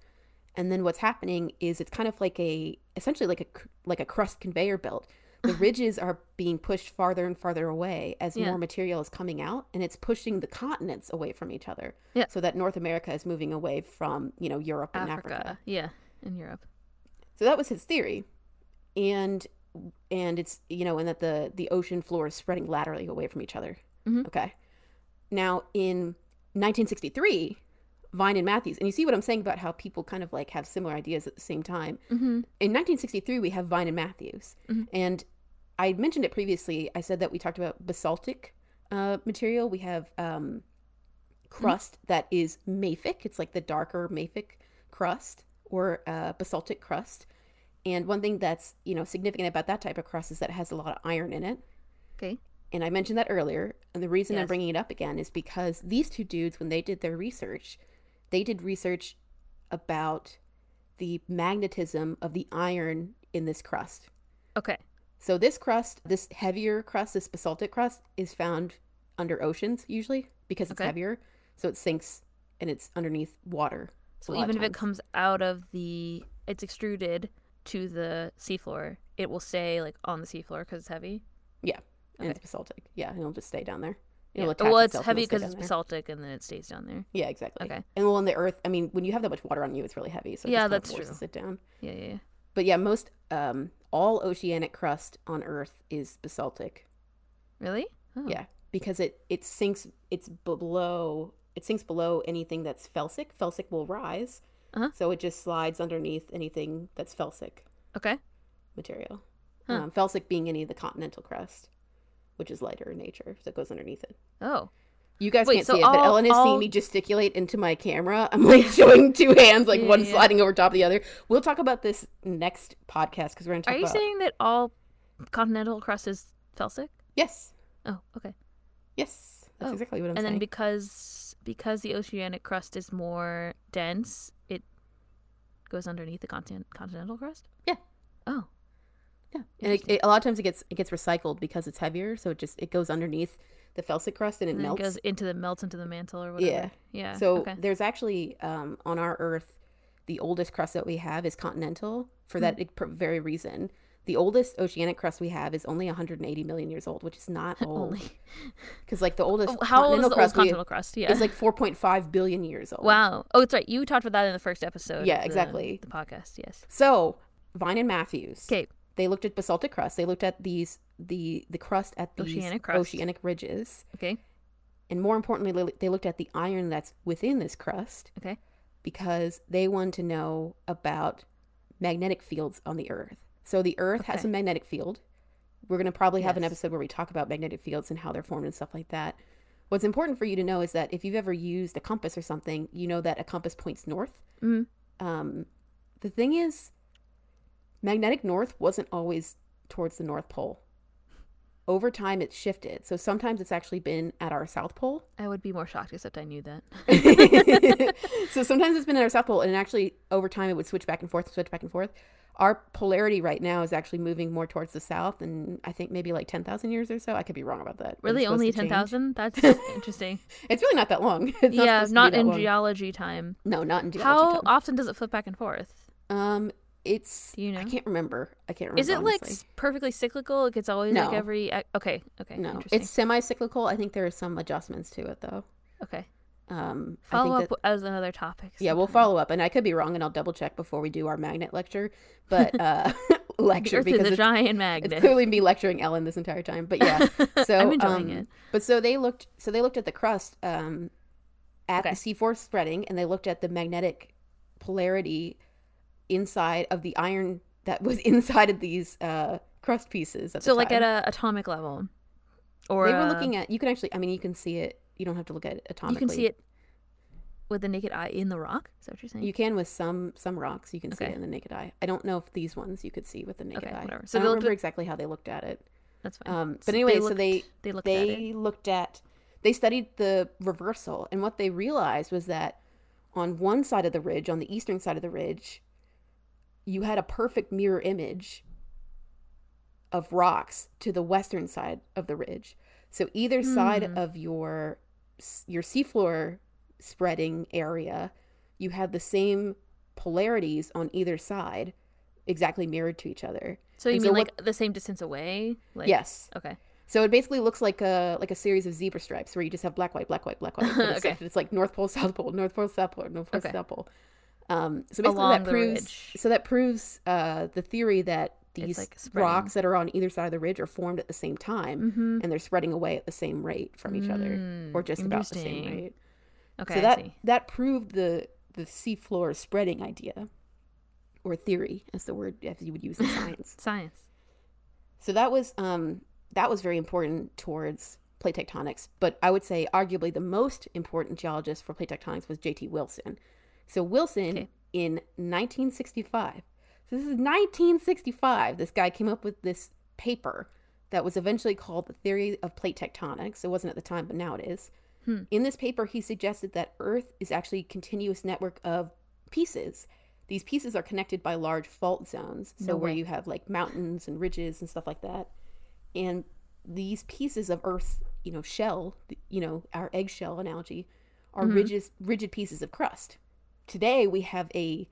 And then what's happening is it's kind of like a essentially like a like a crust conveyor belt. The ridges are being pushed farther and farther away as Yeah. more material is coming out, and it's pushing the continents away from each other. Yeah. So that North America is moving away from you know Europe and Africa. Africa. Yeah. In Europe. So that was his theory, and and it's you know and that the the ocean floor is spreading laterally away from each other. Mhm. Okay. Now in 1963, Vine and Matthews, and you see what I'm saying about how people kind of like have similar ideas at the same time. Mm-hmm. In 1963, we have Vine and Matthews, Mhm. and I mentioned it previously. I said that we talked about basaltic uh, material. We have um, crust that is mafic. It's like the darker mafic crust or uh, basaltic crust. And one thing that's you know significant about that type of crust is that it has a lot of iron in it. Okay. And I mentioned that earlier. And the reason I'm bringing it up again is because these two dudes, when they did their research, they did research about the magnetism of the iron in this crust. Okay. So this crust, this heavier crust, this basaltic crust, is found under oceans usually because it's Okay. heavier. So it sinks and it's underneath water. So a lot of even if it comes out of the, it's extruded to the seafloor, it will stay like on the seafloor because it's heavy. Yeah, and Okay. it's basaltic. Yeah, and it'll just stay down there. It'll attach Well, it's heavy because it's there. basaltic, and then it stays down there. Yeah, exactly. Okay. And well, in the earth, I mean, when you have that much water on you, it's really heavy. So Yeah, just kind of that's forces true. it down. Yeah, yeah, yeah. But yeah, most um, all oceanic crust on Earth is basaltic. Really? Oh. Yeah, because it it sinks. It's below. It sinks below anything that's felsic. Felsic will rise, Uh-huh. so it just slides underneath anything that's felsic Okay. material. Huh. Um, felsic being any of the continental crust, which is lighter in nature, so it goes underneath it. Oh. You guys Wait, can't so see it, but all- Ellen is all- seeing me gesticulate into my camera. I'm like showing two hands, like Yeah, one yeah. sliding over top of the other. We'll talk about this next podcast because we're going to talk Are you about. saying that all continental crust is felsic? yes, Oh, okay. yes, that's Oh, exactly what I'm saying. and then because because the oceanic crust is more dense, it goes underneath the continent, continental crust. Yeah. Oh. yeah, and it, it, a lot of times it gets it gets recycled because it's heavier, so it just it goes underneath the felsic crust and it And then it melts. goes into the melts into the mantle or whatever. Yeah. Yeah. So okay. there's actually um, on our Earth, the oldest crust that we have is continental for that e- pr- very reason. The oldest oceanic crust we have is only 180 million years old, which is not old. Because like the oldest Oh, How old is continental the crust continental crust? Yeah. is like 4.5 billion years old. wow. Oh, it's right. You talked about that in the first episode. Yeah, of the- exactly. The podcast. Yes. So Vine and Matthews, Okay. they looked at basaltic crust. They looked at these the the crust at the Oceanic crust. oceanic ridges, Okay. and more importantly, they- looked at the iron that's within this crust Okay. because they wanted to know about magnetic fields on the Earth. So the Earth has a magnetic field. We're going to probably have an episode where we talk about magnetic fields and how they're formed and stuff like that. What's important for you to know is that if you've ever used a compass or something, you know that a compass points north. Mhm. Um, the thing is, magnetic north wasn't always towards the North Pole. Over time, it's shifted. So sometimes it's actually been at our South Pole. I would be more shocked, except I knew that. so sometimes it's been at our South Pole, and actually over time it would switch back and forth, switch back and forth. Our polarity right now is actually moving more towards the south, and I think maybe like ten thousand years or so. I could be wrong about that. Really, only ten thousand? That's interesting. It's really not that long. It's yeah, supposed not in long. geology time. No, not in geology. How time. often does it flip back and forth? Um, it's Do you know? I can't remember. I can't remember. Is it like honestly. s- perfectly cyclical? Like it's always like every okay, okay, no? It's semi-cyclical. I think there are some adjustments to it though. okay. Um, I Follow think up that, as another topic. yeah, we'll follow up, and I could be wrong, and I'll double check before we do our magnet lecture. But uh, lecture Earth because is a it's, giant it's clearly me lecturing Ellen this entire time. But yeah, so I'm enjoying um, it. But so they looked. So they looked at the crust um, at Okay. the seafloor spreading, and they looked at the magnetic polarity inside of the iron that was inside of these uh, crust pieces. At So the like at an atomic level, or they were uh, looking at. You can actually. I mean, you can see it. You don't have to look at it atomically. You can see it with the naked eye in the rock. Is that what you're saying? You can with some some rocks. You can see it in the naked eye. I don't know if these ones you could see with the naked Okay, eye. whatever. So So I they don't remember at- exactly how they looked at it. That's fine. Um, So but anyway, so looked- they they looked at it. they looked at they studied the reversal, and what they realized was that on one side of the ridge, on the eastern side of the ridge, you had a perfect mirror image of rocks to the western side of the ridge. So either side Hmm. of your your seafloor spreading area, you had the same polarities on either side, exactly mirrored to each other. So you and mean so like the same distance away? Like, yes. Okay. So it basically looks like a like a series of zebra stripes where you just have black, white, black, white, black, white. it's, Okay. it's like North Pole, South Pole, North Pole, South Pole, North Pole, Okay. South Pole. Um, so basically, that proves ridge. so that proves uh, the theory that these like, rocks that are on either side of the ridge are formed at the same time, Mm-hmm. and they're spreading away at the same rate from each other, or just about the same Mm, rate. Okay. so that that proved the the seafloor spreading idea, or theory, as the word as you would use in science. Science. So that was um that was very important towards plate tectonics, but I would say arguably the most important geologist for plate tectonics was J.T. Wilson. So Wilson Okay. in 1965. So this is 1965. This guy came up with this paper that was eventually called the theory of plate tectonics. It wasn't at the time, but now it is. Hmm. In this paper, he suggested that Earth is actually a continuous network of pieces. These pieces are connected by large fault zones. So No where you have like mountains and ridges and stuff like that. And these pieces of Earth's, you know, shell, you know, our eggshell analogy, are mm-hmm. rigid rigid pieces of crust. Today we have a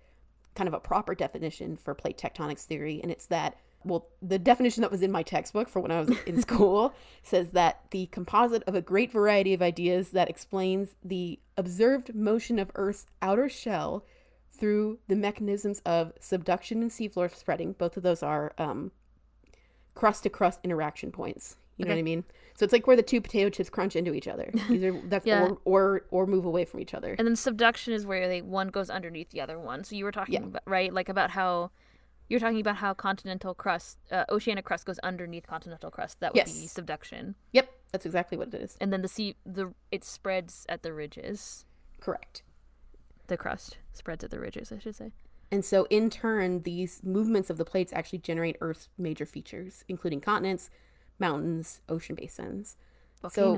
kind of a proper definition for plate tectonics theory, and it's that well, the definition that was in my textbook for when I was in school says that the composite of a great variety of ideas that explains the observed motion of Earth's outer shell through the mechanisms of subduction and seafloor spreading. Both of those are um, crust to crust interaction points. You know Okay. what I mean? So it's like where the two potato chips crunch into each other. Either that's Yeah. or, or or move away from each other. And then subduction is where they one goes underneath the other one. So you were talking Yeah. about right, like about how you're talking about how continental crust, uh, oceanic crust goes underneath continental crust. That would be subduction. Yep, that's exactly what it is. And then the sea, the it spreads at the ridges. Correct. The crust spreads at the ridges, I should say. And so, in turn, these movements of the plates actually generate Earth's major features, including continents, mountains, ocean basins. So-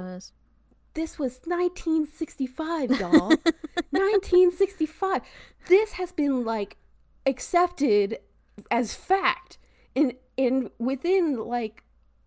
This was 1965, y'all. 1965. This has been like accepted as fact in in within like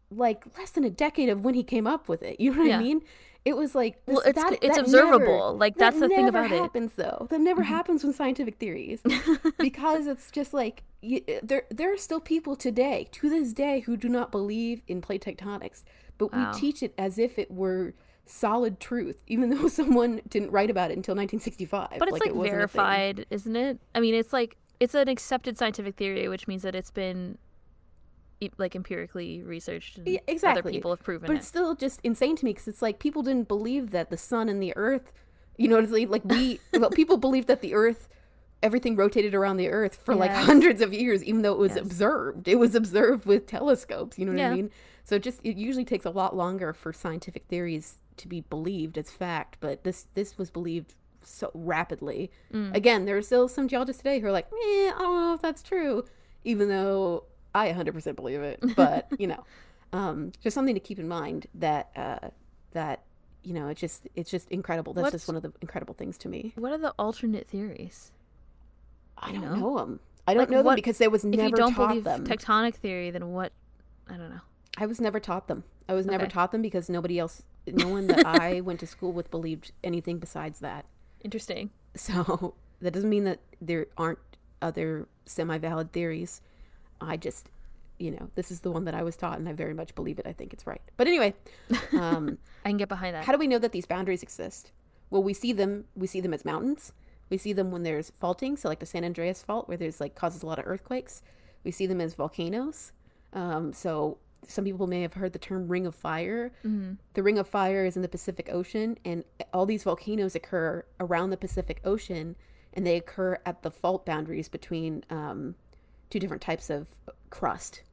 like less than a decade of when he came up with it. You know what Yeah. I mean? It was like Well, it's- that- it's that observable. Like, that that's the thing never about it. Mm-hmm. happens though. That never happens with scientific theories because it's just like you, there there are still people today to this day who do not believe in plate tectonics, but Wow. we teach it as if it were solid truth, even though someone didn't write about it until 1965. But it's like, it a thing. verified, isn't it? I mean, it's like it's an accepted scientific theory, which means that it's been like empirically researched. And Yeah, Other people have proven But it. it's still just insane to me because it's like people didn't believe that the sun and the earth, you know, like, like we, well, people believed that the earth, everything rotated around the earth for like hundreds of years, even though it was Yes. observed. It was observed with telescopes, you know what I mean? So it just, it usually takes a lot longer for scientific theories to be believed as fact, but this, this was believed so rapidly. Mm. Again, there are still some geologists today who are like, eh, I don't know if that's true, even though I 100% believe it. But, you know, um, just something to keep in mind that, uh, that, you know, it's just, it's just incredible. That's What's- just one of the incredible things to me. What are the alternate theories? I don't know? know them. I don't Like, know them because there was If never you don't taught believe them. tectonic theory, then what? I don't know. I was never taught them. I was never taught them because nobody else, no one that I went to school with believed anything besides that. Interesting. So that doesn't mean that there aren't other semi valid theories. I just, you know, this is the one that I was taught and I very much believe it. I think it's right. But anyway, um, I can get behind that. how do we know that these boundaries exist? Well, we see them, we see them as mountains. We see them when there's faulting, so like the San Andreas fault, where there's like causes a lot of earthquakes. We see them as volcanoes. Um, so some people may have heard the term Ring of Fire. The Ring of Fire is in the Pacific Ocean, and all these volcanoes occur around the Pacific Ocean, and they occur at the fault boundaries between um, two different types of crust.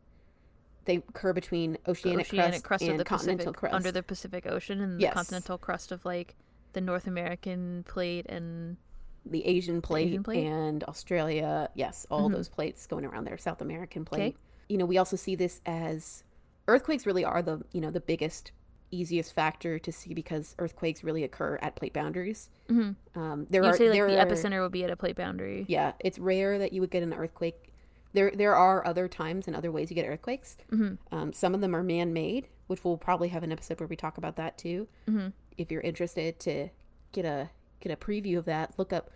they occur between the oceanic, oceanic crust, crust and of the continental Pacific, crust. under the Pacific Ocean and Yes. the continental crust of like the North American plate and the Asian plate, Asian plate? and Australia. Yes, all Mhm. those plates going around there. South American plate. Okay. You know, we also see this as earthquakes really are the you know the biggest, easiest factor to see because earthquakes really occur at plate boundaries. Mhm. Um, there you are say like there the are, epicenter would be at a plate boundary. Yeah, it's rare that you would get an earthquake. There there are other times and other ways you get earthquakes. Mhm. Um, some of them are man made, which we'll probably have an episode where we talk about that too. Mhm. If you're interested to get a get a preview of that, look up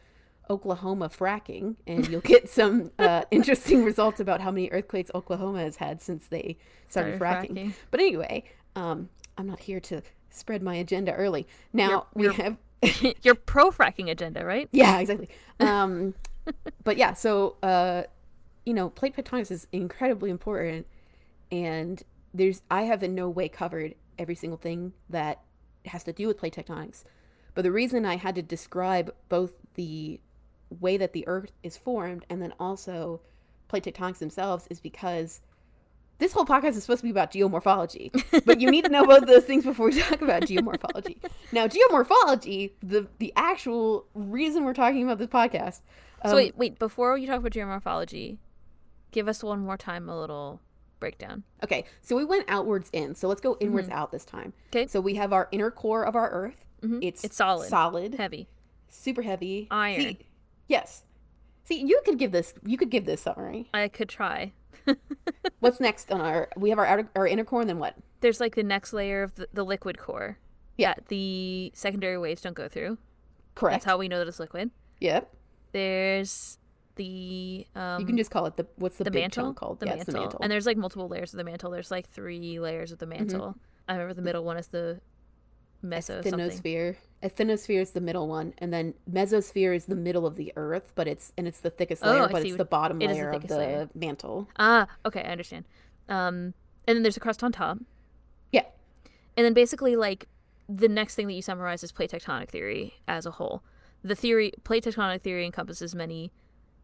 Oklahoma fracking, and you'll get some uh, interesting results about how many earthquakes Oklahoma has had since they started, fracking. fracking. But anyway, um, I'm not here to spread my agenda early. Now we you're- have Your pro fracking agenda, right? yeah, exactly. Um, but yeah, so uh, you know, plate tectonics is incredibly important, and there's I have in no way covered every single thing that has to do with plate tectonics. But the reason I had to describe both the way that the Earth is formed and then also plate tectonics themselves is because this whole podcast is supposed to be about geomorphology, but you need to know both those things before we talk about geomorphology. Now, geomorphology, the the actual reason we're talking about this podcast. so um, wait, wait. Before you talk about geomorphology, give us one more time a little breakdown. Okay, so we went outwards in. So let's go inwards out this time. Mm-hmm. 'Kay. So we have our inner core of our Earth. Mhm. It's It's solid. solid, Heavy. super heavy, Iron. See, yes. See, you could give this. You could give this summary. I could try. What's next on our? We have our outer, our inner core, and then what? There's like the next layer of the, the liquid core. Yeah. the secondary waves don't go through. Correct. That's how we know that it's liquid. Yep. There's the um you can just call it the what's the, the mantle, called? the yeah, mantle. the mantle. and there's like multiple layers of the mantle. There's like three layers of the Mm-hmm. mantle. I remember the middle one is the meso something. Asthenosphere. Asthenosphere is the middle one, and then mesosphere is the middle of the Earth, but it's and it's the thickest Oh, layer, I but it's the bottom it is the layer of the layer. mantle. Ah, okay, I understand. Um, and then there's a crust on top, Yeah. and then basically like the next thing that you summarize is plate tectonic theory as a whole. The theory plate tectonic theory encompasses many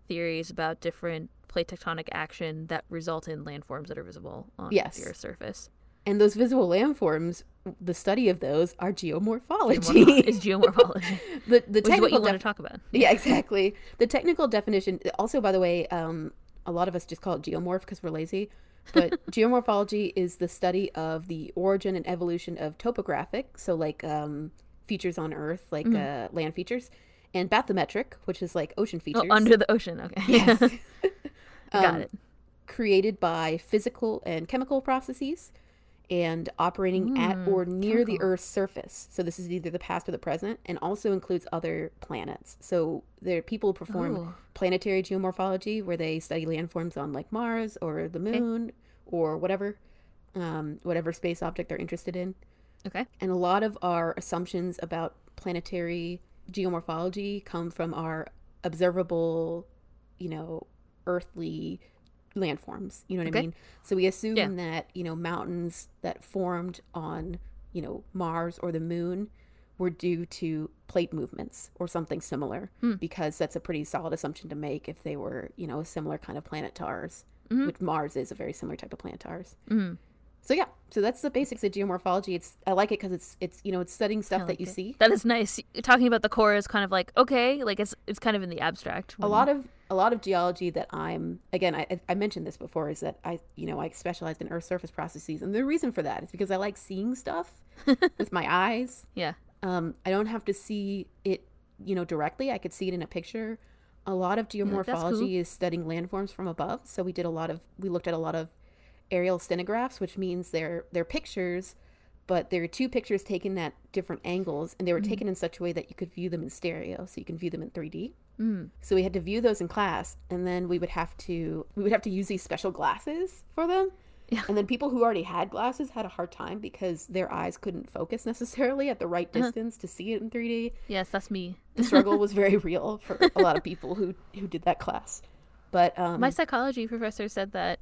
theories about different plate tectonic action that result in landforms that are visible on Yes. the Earth's surface. And those visible landforms, the study of those are geomorphology. Geomorpho- is geomorphology, the the which is what technical you want to talk about. Yeah, exactly. The technical definition. Also, by the way, um, a lot of us just call it geomorph because we're lazy. But geomorphology is the study of the origin and evolution of topographic, so like um, features on Earth, like uh, land features, and bathymetric, which is like ocean features. Oh, under the ocean. Okay. yes, Got Um, it. created by physical and chemical processes and operating at or near the. Earth's surface. So this is either the past or the present, and also includes other planets. So there people perform Oh. planetary geomorphology, where they study landforms on like Mars or the Moon or whatever, um, whatever space object they're interested in. Okay. And a lot of our assumptions about planetary geomorphology come from our observable, you know, earthly landforms. You know what Okay. I mean? So we assume Yeah. that, you know, mountains that formed on, you know, Mars or the moon were due to plate movements or something similar Hmm. because that's a pretty solid assumption to make if they were, you know, a similar kind of planet to ours, Mhm. which Mars is a very similar type of planet to ours. Mhm. So yeah, so that's the basics of geomorphology. It's I like it because it's it's you know it's studying stuff I that you it. see. That is nice. Talking about the core is kind of like okay, like it's it's kind of in the abstract. A lot of a lot of geology that I'm again I I mentioned this before is that I you know I specialized in Earth surface processes and the reason for that is because I like seeing stuff with my eyes. Yeah. Um, I don't have to see it you know directly. I could see it in a picture. A lot of that's geomorphology cool. is studying landforms from above. So we did a lot of we looked at a lot of aerial stereographs, which means they're they're pictures, but there are two pictures taken at different angles, and they were Mm-hmm. taken in such a way that you could view them in stereo, so you can view them in 3D. Mm. So we had to view those in class, and then we would have to we would have to use these special glasses for them. Yeah. And then people who already had glasses had a hard time because their eyes couldn't focus necessarily at the right Uh-huh. distance to see it in 3D. Yes, that's me. The struggle was very real for a lot of people who who did that class. But um, My psychology professor said that.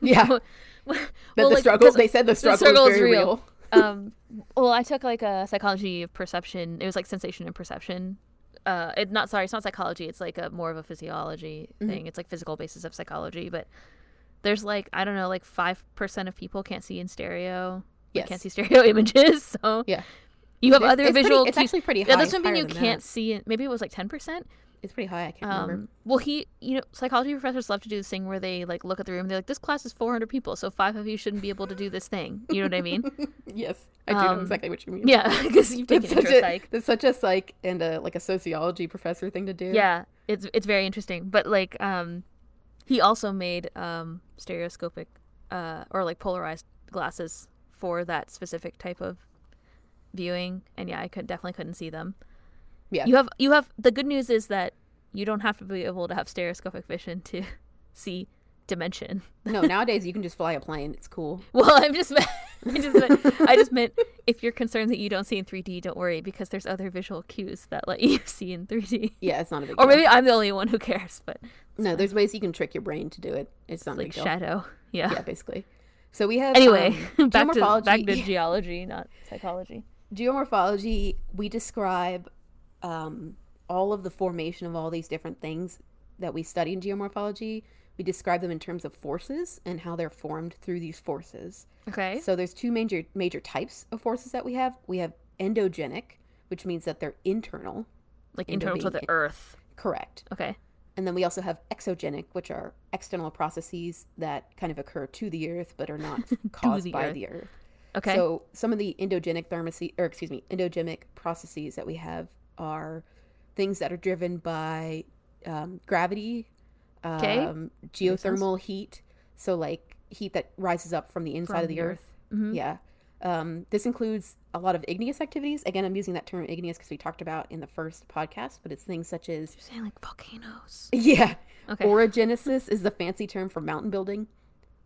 Yeah, well, that well, the like, struggle they said the struggle, struggle was is very real. real. um, well, I took like a psychology of perception. It was like sensation and perception. Uh, it not sorry, it's not psychology. It's like a more of a physiology Mm-hmm. thing. It's like physical basis of psychology. But there's like I don't know, like five percent of people can't see in stereo. Like, Yes. can't see stereo images. So Yeah. you have It's- other it's pretty- visual. it's cues. actually pretty Yeah, high- that's something higher you can't that. see. Maybe it was like ten percent. It's pretty high. I can't remember. Um, well, he, you know, psychology professors love to do this thing where they like look at the room. They're like, "This class is 400 people, so five of you shouldn't be able to do this thing." You know what I mean? Yes, I do know Um, exactly what you mean. yeah, because you've taken such intro a psych. that's such a psych and a like a sociology professor thing to do. Yeah, it's it's very interesting. But like, um, he also made um stereoscopic, uh, or like polarized glasses for that specific type of viewing. And yeah, I could definitely couldn't see them. Yeah. You have you have the good news is that you don't have to be able to have stereoscopic vision to see dimension. no, nowadays you can just fly a plane. It's cool. Well, I'm just I just meant, I just meant if you're concerned that you don't see in 3D, don't worry because there's other visual cues that let you see in 3D. Yeah, it's not a big Or deal. maybe I'm the only one who cares, but no, there's ways you can trick your brain to do it. It's not a like shadow. Yeah. Yeah, basically. So we have Anyway, um, back to geomorphology. back to geology, not psychology. geomorphology. We describe um, all of the formation of all these different things that we study in geomorphology. We describe them in terms of forces and how they're formed through these forces. Okay. So there's two major major types of forces that we have. We have endogenic, which means that they're internal. like internal to the earth. Correct. Okay. And then we also have exogenic, which are external processes that kind of occur to the earth but are not caused the by earth. the earth. Okay. So some of the endogenic thermosy or excuse me, endogenic processes that we have are things that are driven by um, gravity, um, geothermal heat. So like heat that rises up from the inside From of the the earth. Mhm. Yeah. Um, this includes a lot of igneous activities. Again, I'm using that term igneous because we talked about in the first podcast, but it's things such as You're saying like volcanoes. yeah, Okay. Orogenesis is the fancy term for mountain building.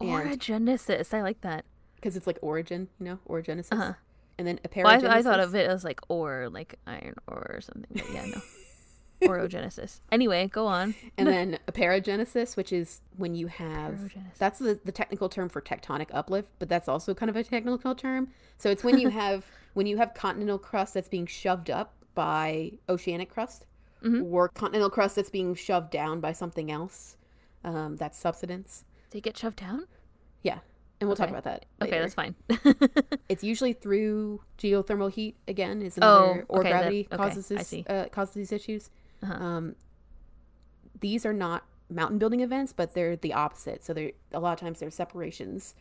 Orogenesis. I like that. because it's like origin, you know, orogenesis. Uh-huh. And then Well, I, epeirogenesis. I thought of it as like ore, like iron ore or something. But yeah, no. Orogenesis. Anyway, go on. And then epeirogenesis, which is when you have that's the, the technical term for tectonic uplift, but that's also kind of a technical term. So it's when you have when you have continental crust that's being shoved up by oceanic crust, Mhm. or continental crust that's being shoved down by something else. Um, that's subsidence. They get shoved down? Yeah, and we'll talk about that. Okay, that's fine. It's usually through geothermal heat. Again, is Oh, another or okay, that- gravity okay, causes this uh, causes these issues. Uh-huh. Um, these are not mountain building events, but they're the opposite. So they're a lot of times they're separations,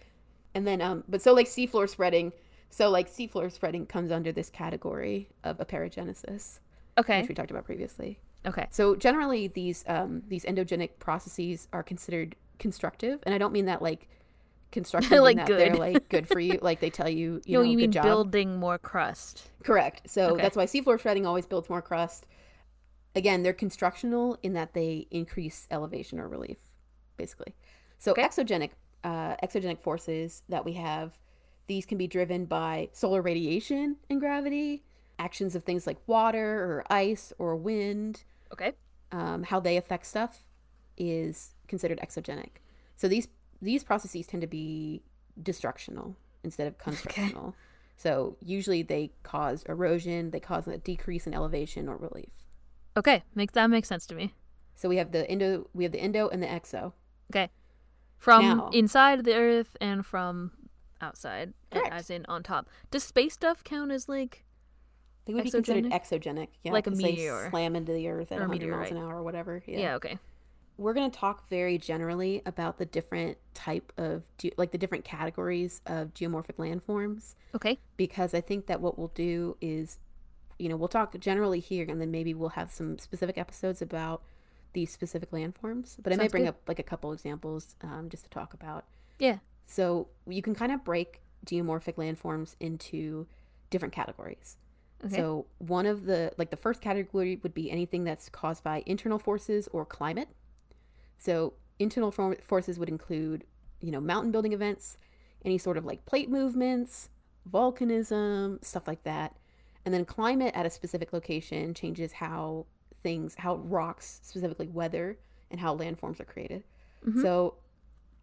and then um, but so like seafloor spreading. So like seafloor spreading comes under this category of epeirogenesis, okay. which we talked about previously. Okay. So generally, these um, these endogenic processes are considered constructive, and I don't mean that like constructive, Like like that they're like good for you, like they tell you, you no, know, you good mean job. building more crust. Correct. So Okay. that's why seafloor shredding always builds more crust. Again, they're constructional in that they increase elevation or relief, basically. So Okay. exogenic, uh, exogenic forces that we have, these can be driven by solar radiation and gravity, actions of things like water or ice or wind, Okay. um, how they affect stuff is considered exogenic. So these these processes tend to be destructional instead of constructional. So usually they cause erosion, they cause a decrease in elevation or relief. Okay. Make that makes sense to me. So we have the endo we have the endo and the exo. Okay. From Now- inside the earth and from outside, Correct. as in on top. Does space stuff count as like They would be considered exogenic, yeah, Like a meteor. slam into the earth at Or a 100 miles an hour or whatever. yeah, Yeah. okay. We're going to talk very generally about the different type of ge- like the different categories of geomorphic landforms. Okay. because I think that what we'll do is, you know, we'll talk generally here, and then maybe we'll have some specific episodes about these specific landforms. But I may Sounds bring good. up like a couple examples um, just to talk about. Yeah. So you can kind of break geomorphic landforms into different categories. Okay. So one of the like the first category would be anything that's caused by internal forces or climate. So internal for- forces would include, you know, mountain building events, any sort of like plate movements, volcanism, stuff like that. And then climate at a specific location changes how things, how rocks specifically weather and how landforms are created. Mhm. So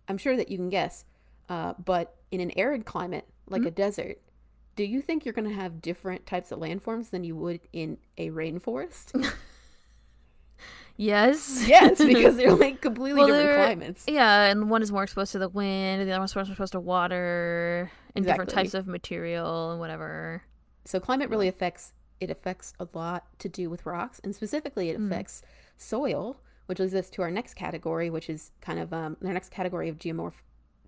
I'm sure that you can guess, uh, but in an arid climate like Mm-hmm. a desert, do you think you're going to have different types of landforms than you would in a rainforest? Yes. Yes, because they're like completely Well, different climates. yeah, and one is more exposed to the wind, and the other one's more exposed to water, and different types of material and whatever. So climate really affects it affects a lot to do with rocks, and specifically it Mm. affects soil, which leads us to our next category, which is kind of um, our next category of geomorph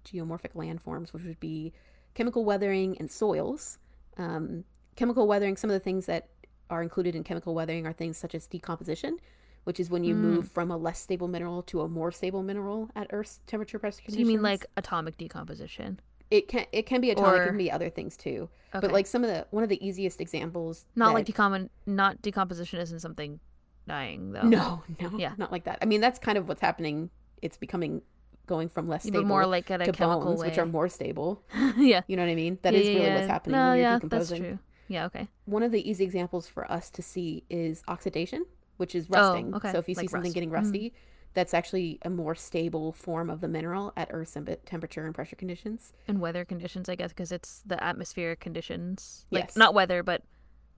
geomorphic landforms, which would be chemical weathering and soils. Um, chemical weathering, some of the things that are included in chemical weathering are things such as decomposition, which is when you Mm. move from a less stable mineral to a more stable mineral at Earth's temperature pressure So conditions. you mean like atomic decomposition? it can it can be atomic, it can be other things too. Okay. But like some of the one of the easiest examples, not like that- decom not decomposition isn't something dying though. No, no, Yeah. not like that. I mean, that's kind of what's happening. It's becoming going from less stable more like at a to chemical bones, way. which are more stable. yeah. You know what I mean? That yeah, is really yeah. what's happening No, when you're yeah, decomposing. That's true. Yeah. Okay. One of the easy examples for us to see is oxidation, which is rusting. Oh, okay. So if you see something rust. getting Mhm. rusty, that's actually a more stable form of the mineral at Earth's temperature and pressure conditions. And weather conditions, I guess, because it's the atmospheric conditions. Like Yes. not weather, but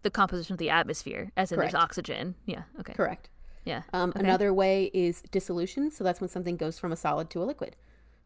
the composition of the atmosphere, as in Correct. there's oxygen. Yeah. Okay. Correct. Yeah. Um, Okay. Another way is dissolution. So that's when something goes from a solid to a liquid.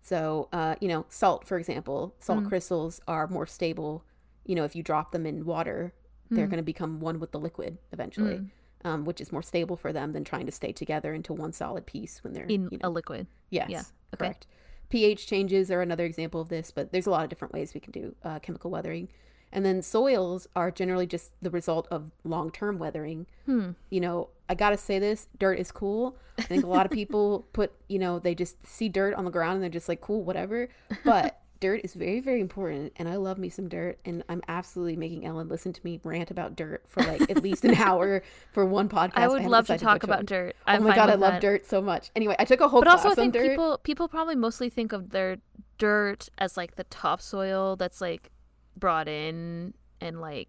So, uh, you know, salt, for example, salt Mm. crystals are more stable. You know, if you drop them in water, they're Mm. going to become one with the liquid eventually, Mm. Um, which is more stable for them than trying to stay together into one solid piece when they're in you a liquid. yes, yeah, okay. correct. pH changes are another example of this, but there's a lot of different ways we can do uh, chemical weathering. And then soils are generally just the result of long term weathering Hmm. you know, I gotta say this, dirt is cool. I think a lot of people put, you know, they just see dirt on the ground and they're just like, cool, whatever. But dirt is very, very important. And I love me some dirt. And I'm absolutely making Ellen listen to me rant about dirt for like at least an hour for one podcast. I would haven't love to talk about one. dirt. Oh I'm my god, I love that. dirt so much. Anyway, I took a whole But also, I think dirt. people people probably mostly think of their dirt as like the topsoil that's like brought in and like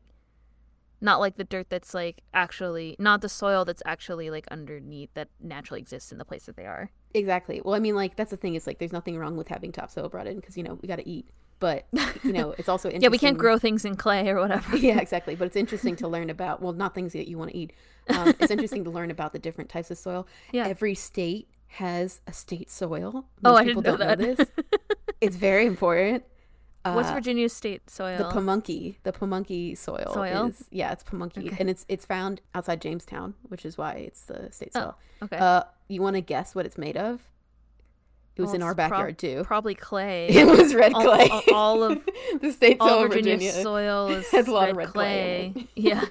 not like the dirt that's like actually not the soil that's actually like underneath that naturally exists in the place that they are. Exactly. Well, I mean, like that's the thing is like there's nothing wrong with having topsoil brought in because you know we got to eat, but you know it's also interesting. Yeah, we can't grow things in clay or whatever. yeah, exactly. But it's interesting to learn about, well, not things that you want to eat. Um, it's interesting to learn about the different types of soil. Yeah. Every state has a state soil. Oh, Most I people didn't know don't know that. this. It's very important. What's Uh, Virginia's state soil? the Pamunkey, the Pamunkey soil, Soil? is yeah, it's Pamunkey, Okay. and it's it's found outside Jamestown, which is why it's the state Oh, soil. okay. Uh, you want to guess what it's made of? It was Well, in our prob- backyard too. Probably clay. It was red all, clay. all- all of the state soil all Virginia, Virginia soil is has a lot red of red clay clay. Yeah.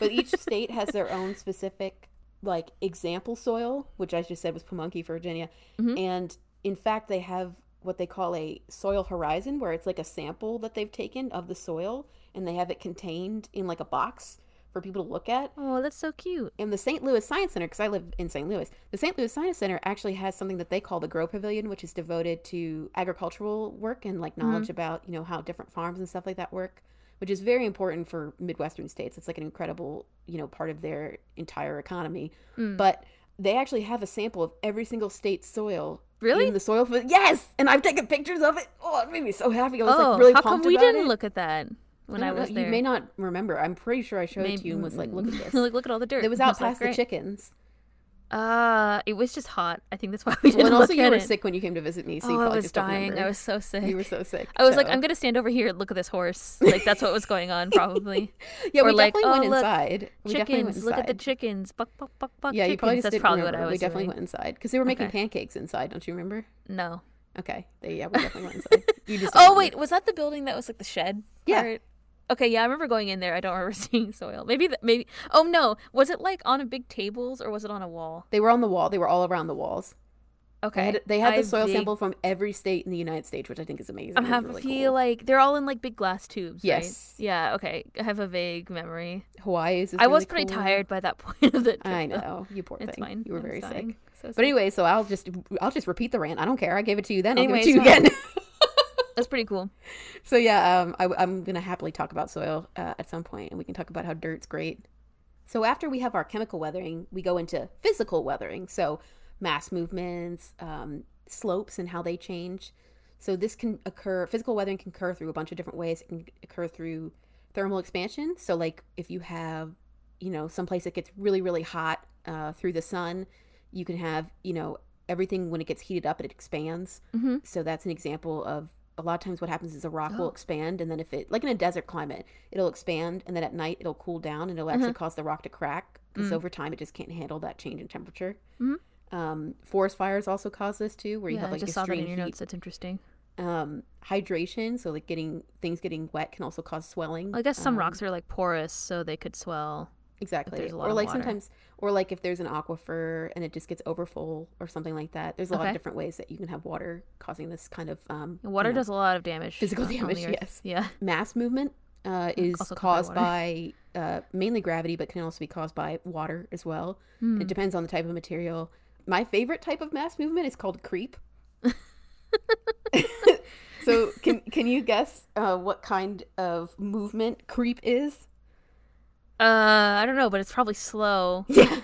but each state has their own specific like example soil which i just said was pamunkey virginia Mhm. and in fact they have what they call a soil horizon where it's like a sample that they've taken of the soil and they have it contained in like a box for people to look at Oh, that's so cute. and the st louis science center because i live in st louis the st louis science center actually has something that they call the grow pavilion which is devoted to agricultural work and like knowledge about you know how different farms and stuff like that work which is very important for midwestern states it's like an incredible you know part of their entire economy Mm. but they actually have a sample of every single state's soil Really? in the soil fa- yes and i've taken pictures of it oh it made me so happy i was oh, like really how come we didn't it. look at that when I, know, was there? you may not remember i'm pretty sure i showed it to you and was like look at this like, look at all the dirt. it was I out like, past the "Great." chickens Uh, it was just hot. I think that's why we didn't and also you were it. sick when you came to visit me, so you oh, I was dying. I was so sick. You were so sick. I was like, I'm gonna stand over here and look at this horse. Like that's what was going on, probably. yeah, we or like, definitely went oh, look, inside. We definitely went chickens. Look at the chickens. Buck, buck, buck, buck. Yeah, you probably just That's didn't probably remember. what I was we definitely doing. went inside because they were making Okay. pancakes inside. Don't you remember? No. Okay, they, yeah, we definitely went inside. You just Oh remember. wait, was that the building that was like the shed? Yeah. part? Okay, yeah, I remember going in there. I don't remember seeing soil. Maybe, th- maybe. Oh no, was it like on a big tables or was it on a wall? they were on the wall. They were all around the walls. Okay, They had, they had the soil sample from every state in the United States, which I think is amazing. I have really a feel cool. like they're all in like big glass tubes. right? Yes. Yeah. Okay. I have a vague memory. Hawaii is. I was pretty cool. tired by that point of the trip. I know you poor It's thing. fine. You were I was very dying. sick. So But anyway, so I'll just I'll just repeat the rant. I don't care. I gave it to you then. I'll Anyway, give it to you again. that's pretty cool. So yeah, um, I, am gonna happily talk about soil uh, at some point, and we can talk about how dirt's great. So after we have our chemical weathering, we go into physical weathering. So mass movements, um, slopes, and how they change. So this can occur. Physical weathering can occur through a bunch of different ways. It can occur through thermal expansion. So like if you have, you know, someplace that gets really really hot uh, through the sun, You can have, you know, everything when it gets heated up, it expands. Mm-hmm. So that's an example of a lot of times what happens is a rock will Oh. expand, and then if it, like in a desert climate, it'll expand, and then at night it'll cool down, and it'll actually cause the rock to crack because Mm. over time it just can't handle that change in temperature. Mhm. Um, forest fires also cause this too, where you Yeah, have I like just saw that extreme in your heat. notes. That's interesting. Um, hydration, so like getting things getting wet can also cause swelling. Well, I guess some Um, rocks are like porous, so they could swell. Exactly. there's a lot or like sometimes, or like if there's an aquifer and it just gets overfull or something like that. There's a lot of different ways that you can have water causing this kind of um, you Water know, does a lot of damage. physical on- on the damage, yes. Yeah. mass movement. Uh, is caused by by uh, mainly gravity, but can also be caused by water as well. Hmm. It depends on the type of material. My favorite type of mass movement is called creep. so can can you guess uh, what kind of movement creep is? Uh, I don't know, but it's probably slow. Yeah,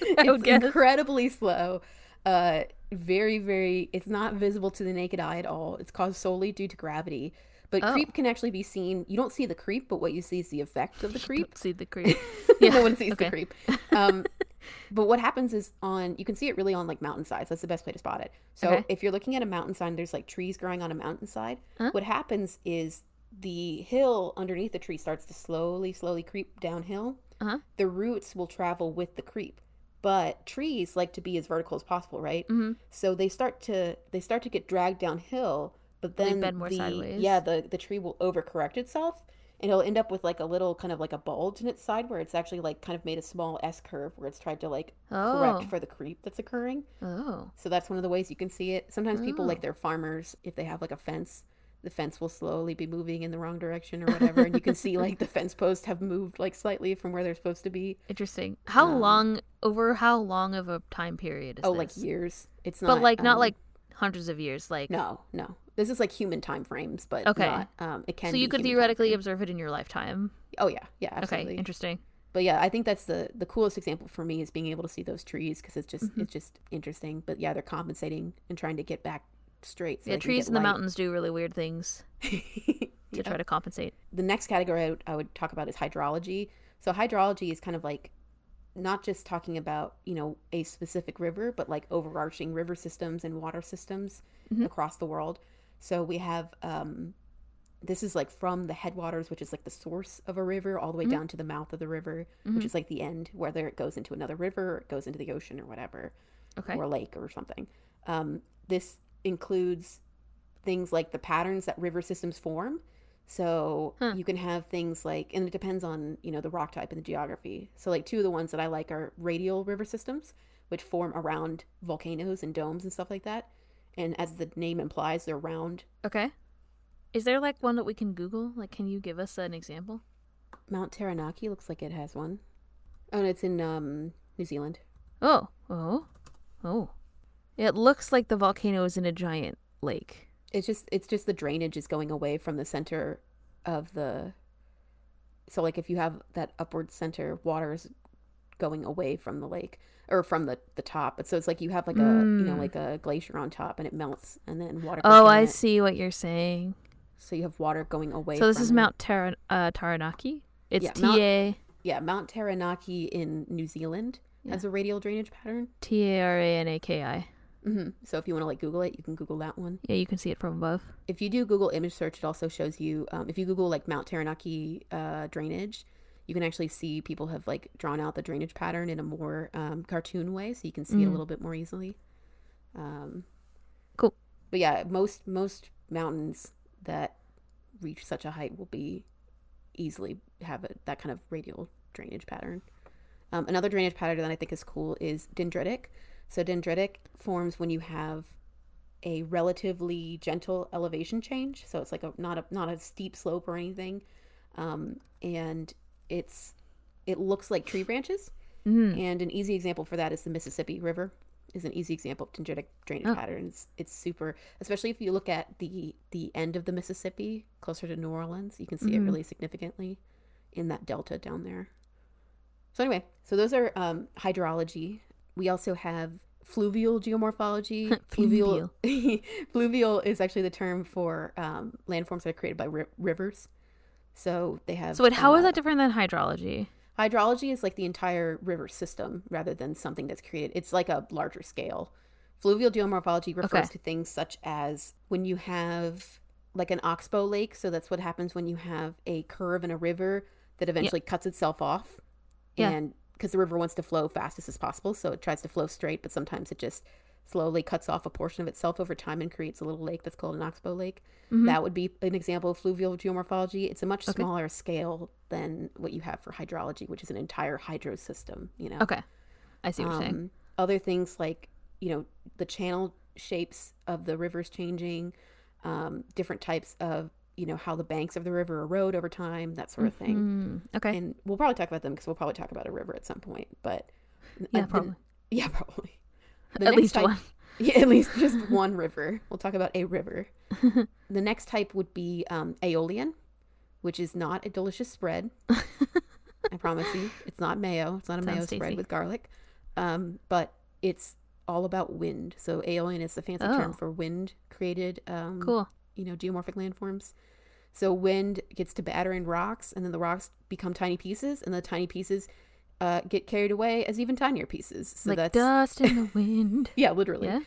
it's incredibly slow. Uh, very, very. It's not visible to the naked eye at all. It's caused solely due to gravity. But Oh. creep can actually be seen. You don't see the creep, but what you see is the effect of the creep. See the creep. no one sees okay. the creep. Um, but what happens is on you can see it really on like mountainsides. That's the best way to spot it. So Okay. if you're looking at a mountainside, there's like trees growing on a mountainside. Huh? What happens is the hill underneath the tree starts to slowly, slowly creep downhill. Uh-huh. The roots will travel with the creep. But trees like to be as vertical as possible, right? hmm So they start to they start to get dragged downhill, but then bend more the, sideways. Yeah, the the tree will overcorrect itself, and it'll end up with like a little kind of like a bulge in its side where it's actually like kind of made a small S curve where it's tried to like Oh. correct for the creep that's occurring. Oh. So that's one of the ways you can see it. Sometimes people Oh. like they're farmers if they have like a fence. The fence will slowly be moving in the wrong direction or whatever, and you can see like the fence posts have moved like slightly from where they're supposed to be. Interesting. How Um, long over how long of a time period is oh, this? like years. It's not, but like not um, like hundreds of years. Like No, no. This is like human time frames, but Okay. not, um, it can. so you could theoretically observe it in your lifetime. Oh yeah, yeah, absolutely. Okay, interesting. but yeah, I think that's the the coolest example for me is being able to see those trees because it's just Mm-hmm. it's just interesting. But yeah, they're compensating and trying to get back straight. So yeah, trees in the mountains do really weird things to Yeah. try to compensate. The next category I would, I would talk about is hydrology. So hydrology is kind of like not just talking about you know a specific river, but like overarching river systems and water systems Mhm. across the world. So we have um, this is like from the headwaters, which is like the source of a river, all the way Mhm. down to the mouth of the river, Mhm. which is like the end, whether it goes into another river, or it goes into the ocean, or whatever, Okay. or a lake or something. Um, this includes things like the patterns that river systems form. So Huh. you can have things like, and it depends on you know the rock type and the geography. So like two of the ones that I like are radial river systems, which form around volcanoes and domes and stuff like that. And as the name implies, they're round. Okay. Is there like one that we can Google? Like, can you give us an example? Mount Taranaki looks like it has one. Oh, and it's in um, New Zealand. Oh, oh, oh. It looks like the volcano is in a giant lake. It's just it's just the drainage is going away from the center of the. So like if you have that upward center, water is going away from the lake or from the the top. But so it's like you have like a you know Mm. like a glacier on top and it melts and then water. Goes Oh, I it. see what you're saying. So you have water going away. So this is it. Mount Tara- uh, Taranaki. It's Yeah, T Mount- Yeah, Mount Taranaki in New Zealand Yeah. has a radial drainage pattern. T A R A N A K I. hmm So if you want to like Google it, you can Google that one. Yeah, you can see it from above. if you do Google image search, it also shows you. Um, if you Google like Mount Taranaki uh, drainage, you can actually see people have like drawn out the drainage pattern in a more um, cartoon way, so you can see it a Mm. little bit more easily. Um, Cool. But yeah, most most mountains that reach such a height will be easily have a, that kind of radial drainage pattern. Um, another drainage pattern that I think is cool is dendritic. So dendritic forms when you have a relatively gentle elevation change. So it's like a not a not a steep slope or anything, um, and it's it looks like tree branches. Mm. And an easy example for that is the Mississippi River is an easy example of dendritic drainage Oh. patterns. It's super, especially if you look at the the end of the Mississippi closer to New Orleans, you can see it Mhm. really significantly in that delta down there. So anyway, so those are um, hydrology. We also have fluvial geomorphology. fluvial fluvial is actually the term for um, landforms that are created by ri- rivers. So they have. So wait, how is that different than hydrology? Hydrology is like the entire river system rather than something that's created. It's like a larger scale. Fluvial geomorphology refers Okay. to things such as when you have like an oxbow lake. So that's what happens when you have a curve in a river that eventually cuts itself off. Yeah. And because the river wants to flow fastest as possible, so it tries to flow straight, but sometimes it just slowly cuts off a portion of itself over time and creates a little lake that's called an oxbow lake. Mm-hmm. That would be an example of fluvial geomorphology. It's a much smaller scale than what you have for hydrology, which is an entire hydro system, you know. Okay. I see what you're saying. Um, other things like, you know, the channel shapes of the rivers changing, um, different types of, you know, how the banks of the river erode over time, that sort of thing. Mm, okay. And we'll probably talk about them because we'll probably talk about a river at some point. But Yeah, uh, the- probably. yeah, probably. The At least type- one. Yeah, at least just one river. We'll talk about a river. the next type would be um, Aeolian, which is not a delicious spread. I promise you, it's not mayo. It's not a mayo Sounds spread tasty. with garlic, um, but it's all about wind. So Aeolian is the fancy Oh. term for wind created. Um, Cool. You know, geomorphic landforms. So wind gets to battering rocks, and then the rocks become tiny pieces, and the tiny pieces uh, get carried away as even tinier pieces. So like that's dust in the wind. yeah, literally. yeah.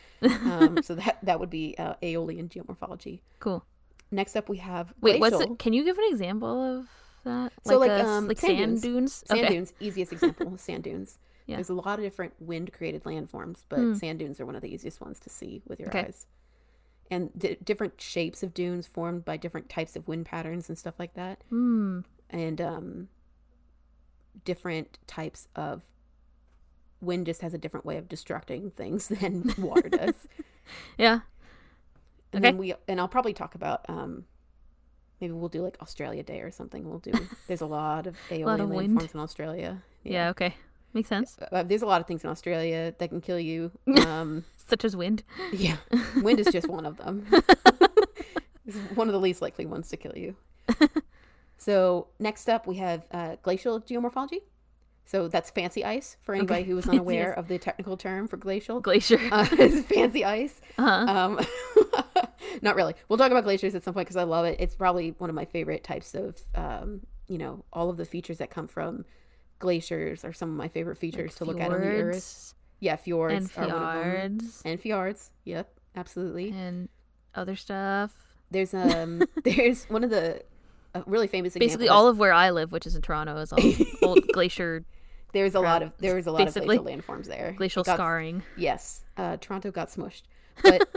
um, so that that would be uh, Aeolian geomorphology. Cool. Next up, we have Wait, glacial. what's it? Can you give an example of that? So, like, a s- um, like sand sand dunes. dunes. Sand okay. dunes, easiest example, sand dunes. Yeah. There's a lot of different wind created landforms, but Hmm. sand dunes are one of the easiest ones to see with your Okay. eyes. And di different shapes of dunes formed by different types of wind patterns and stuff like that. Hmm. And um, different types of wind just has a different way of destructing things than water does. Yeah. And Okay. then we and I'll probably talk about um maybe we'll do like Australia Day or something. We'll do there's a lot of lot Aeolian of wind. landforms in Australia. Yeah. Okay. Makes sense. Uh, there's a lot of things in Australia that can kill you. Um Such as wind. yeah. Wind is just one of them. it's one of the least likely ones to kill you. So next up we have uh, glacial geomorphology. So that's fancy ice for anybody Okay, who is fancy unaware of the technical term for glacial. Glacier. Uh, it's fancy ice. Uh-huh. Um, not really. We'll talk about glaciers at some point because I love it. It's probably one of my favorite types of, um, you know, all of the features that come from glaciers are some of my favorite features to look at on the earth. Yeah, fjords and are one of them. fjords And fjords. Yep, absolutely. and other stuff. There's um, there's one of the uh, really famous Basically, all of where I live, which is in Toronto, is all old glacier there's a lot of there's a lot basically. of glacial landforms there. glacial got- scarring. Yes, uh, Toronto got smushed, but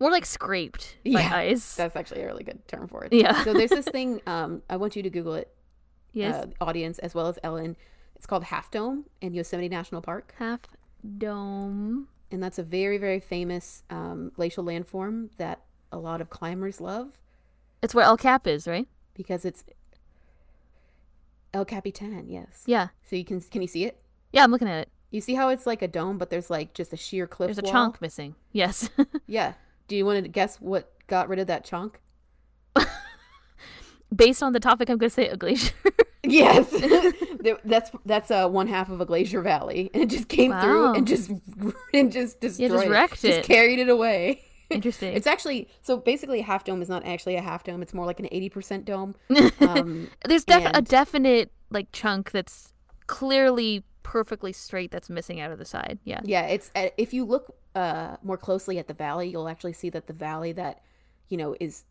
More like scraped by ice. that's actually a really good term for it. Yeah. So there's this thing. Um, I want you to Google it. yes. uh, audience as well as Ellen. It's called Half Dome in Yosemite National Park, Half dome. and that's a very very famous um, glacial landform that a lot of climbers love It's where El Cap is, right? because it's El Capitan. Yes. Yeah. So you can can you see it? Yeah, I'm looking at it. You see how it's like a dome, but there's like just a sheer cliff There's a wall? chunk missing. Yes. Yeah. Do you want to guess what got rid of that chunk? Based on the topic, I'm going to say a glacier. Yes, that's that's uh, one half of a glacier valley, and it just came through and just and just destroyed just it. wrecked just carried it away. Interesting. It's actually so basically a half dome is not actually a half dome. It's more like an eighty percent dome. Um, There's def- a definite like chunk that's clearly perfectly straight that's missing out of the side. Yeah. yeah, it's uh, if you look uh, more closely at the valley, you'll actually see that the valley that you know is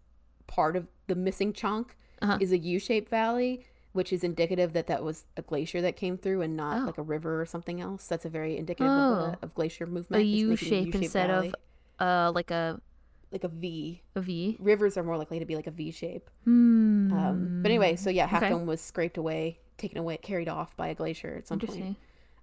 part of the missing chunk Uh-huh. is a U-shaped valley, which is indicative that that was a glacier that came through and not Oh. like a river or something else. That's a very indicative of, Oh. a, of glacier movement. A is shape instead valley. of uh like a, like a V. a V. Rivers are more likely to be like a V shape. Hmm. Um, but anyway, so yeah, Half Okay. Dome was scraped away, taken away, carried off by a glacier at some point. Interesting.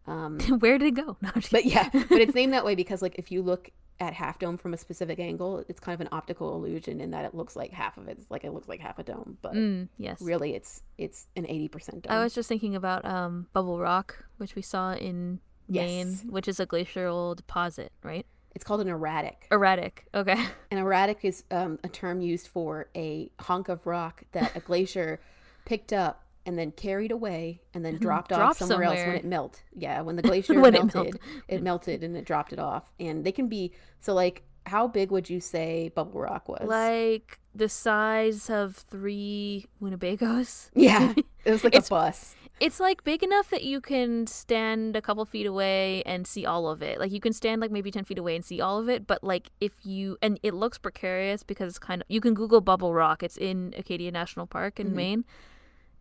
Um, Where did it go? No, but yeah, but it's named that way because like if you look at Half Dome from a specific angle, it's kind of an optical illusion in that it looks like half of it. It's like it looks like half a dome, but Mm, yes. really it's it's an eighty percent dome. I was just thinking about um, Bubble Rock, which we saw in Maine, Yes. which is a glacial deposit, right? It's called an erratic. Erratic. Okay. An erratic is um, a term used for a hunk of rock that a glacier picked up and then carried away and then dropped off dropped somewhere, else when it melted. Yeah, when the glacier When it melted, it melted. and it dropped it off. And they can be so like how big would you say Bubble Rock was? Like the size of three Winnebagos. yeah, it was like a bus. It's like big enough that you can stand a couple feet away and see all of it. Like you can stand like maybe 10 feet away and see all of it. But like if you, and it looks precarious because it's kind of, you can Google Bubble Rock. It's in Acadia National Park in Mhm. Maine.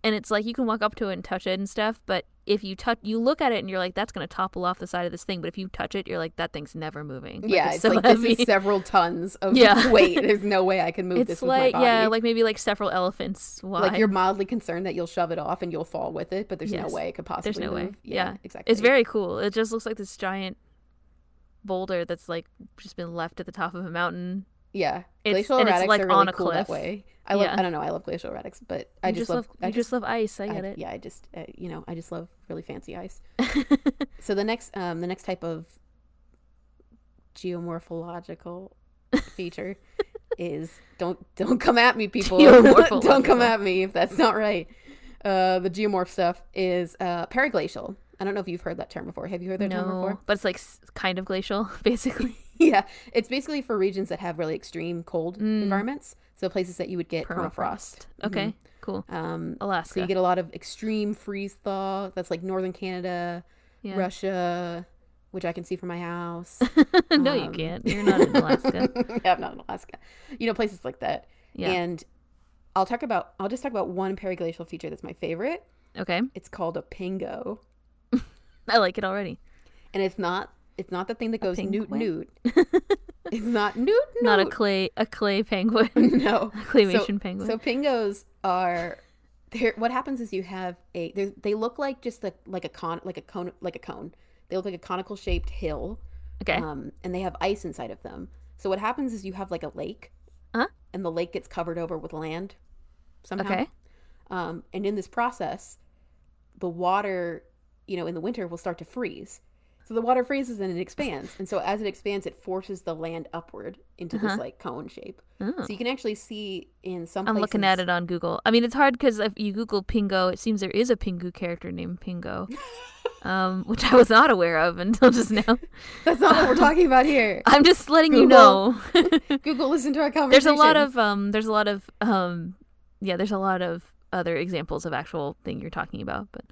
And it's like you can walk up to it and touch it and stuff. But if you touch, you look at it and you're like, that's going to topple off the side of this thing. But if you touch it, you're like, that thing's never moving. Like, yeah, it's, so like heavy. this is several tons of Yeah. weight. There's no way I can move this it's with like, my body. yeah, like maybe like several elephants wide. like you're mildly concerned that you'll shove it off and you'll fall with it, but there's Yes. no way it could possibly There's no way. move. Yeah. exactly. It's very cool. It just looks like this giant boulder that's like just been left at the top of a mountain. Yeah. It's- glacial and it's, erratics like, are really on a cool that cliff. way. I love. Yeah. I don't know. I love glacial erratics, but I just, just love. I you just love ice. I get it. Yeah, I just uh, you know I just love really fancy ice. so the next um the next type of geomorphological feature is don't don't come at me people don't come at me if that's not right. Uh, the geomorph stuff is uh, periglacial. I don't know if you've heard that term before. Have you heard that term no, before? but it's like kind of glacial, basically. yeah, it's basically for regions that have really extreme cold Mm. environments. So places that you would get permafrost. Permafrost. Okay, cool. Mhm. Um, Alaska. so you get a lot of extreme freeze thaw. That's like northern Canada, yeah. Russia, which I can see from my house. no, you Um, can't. You're not in Alaska. yeah, I'm not in Alaska. You know, places like that. Yeah. And I'll talk about. I'll just talk about one periglacial feature that's my favorite. okay. It's called a pingo, I like it already. and it's not. It's not the thing that goes newt newt. it's not newt newt. Not a clay a clay penguin. no Claymation so, penguin. So pingos are. There, what happens is you have a. they're- look like just a like a con like a cone like a cone. They look like a conical shaped hill, okay. um, and they have ice inside of them. So what happens is you have like a lake, Uh-huh. and the lake gets covered over with land somehow. okay. Um, and in this process, the water, you know, in the winter will start to freeze. So the water freezes and it expands. And so as it expands, it forces the land upward into Uh-huh. this like cone shape. Oh. So you can actually see in some I'm places. looking at it on Google. I mean, it's hard because if you Google Pingo, it seems there is a Pingu character named Pingo, um, which I was not aware of until just now. That's not what we're talking about here. I'm just letting you know. Google, listen to our conversation. there's a lot of um, there's a lot of um, yeah, there's a lot of other examples of actual thing you're talking about, but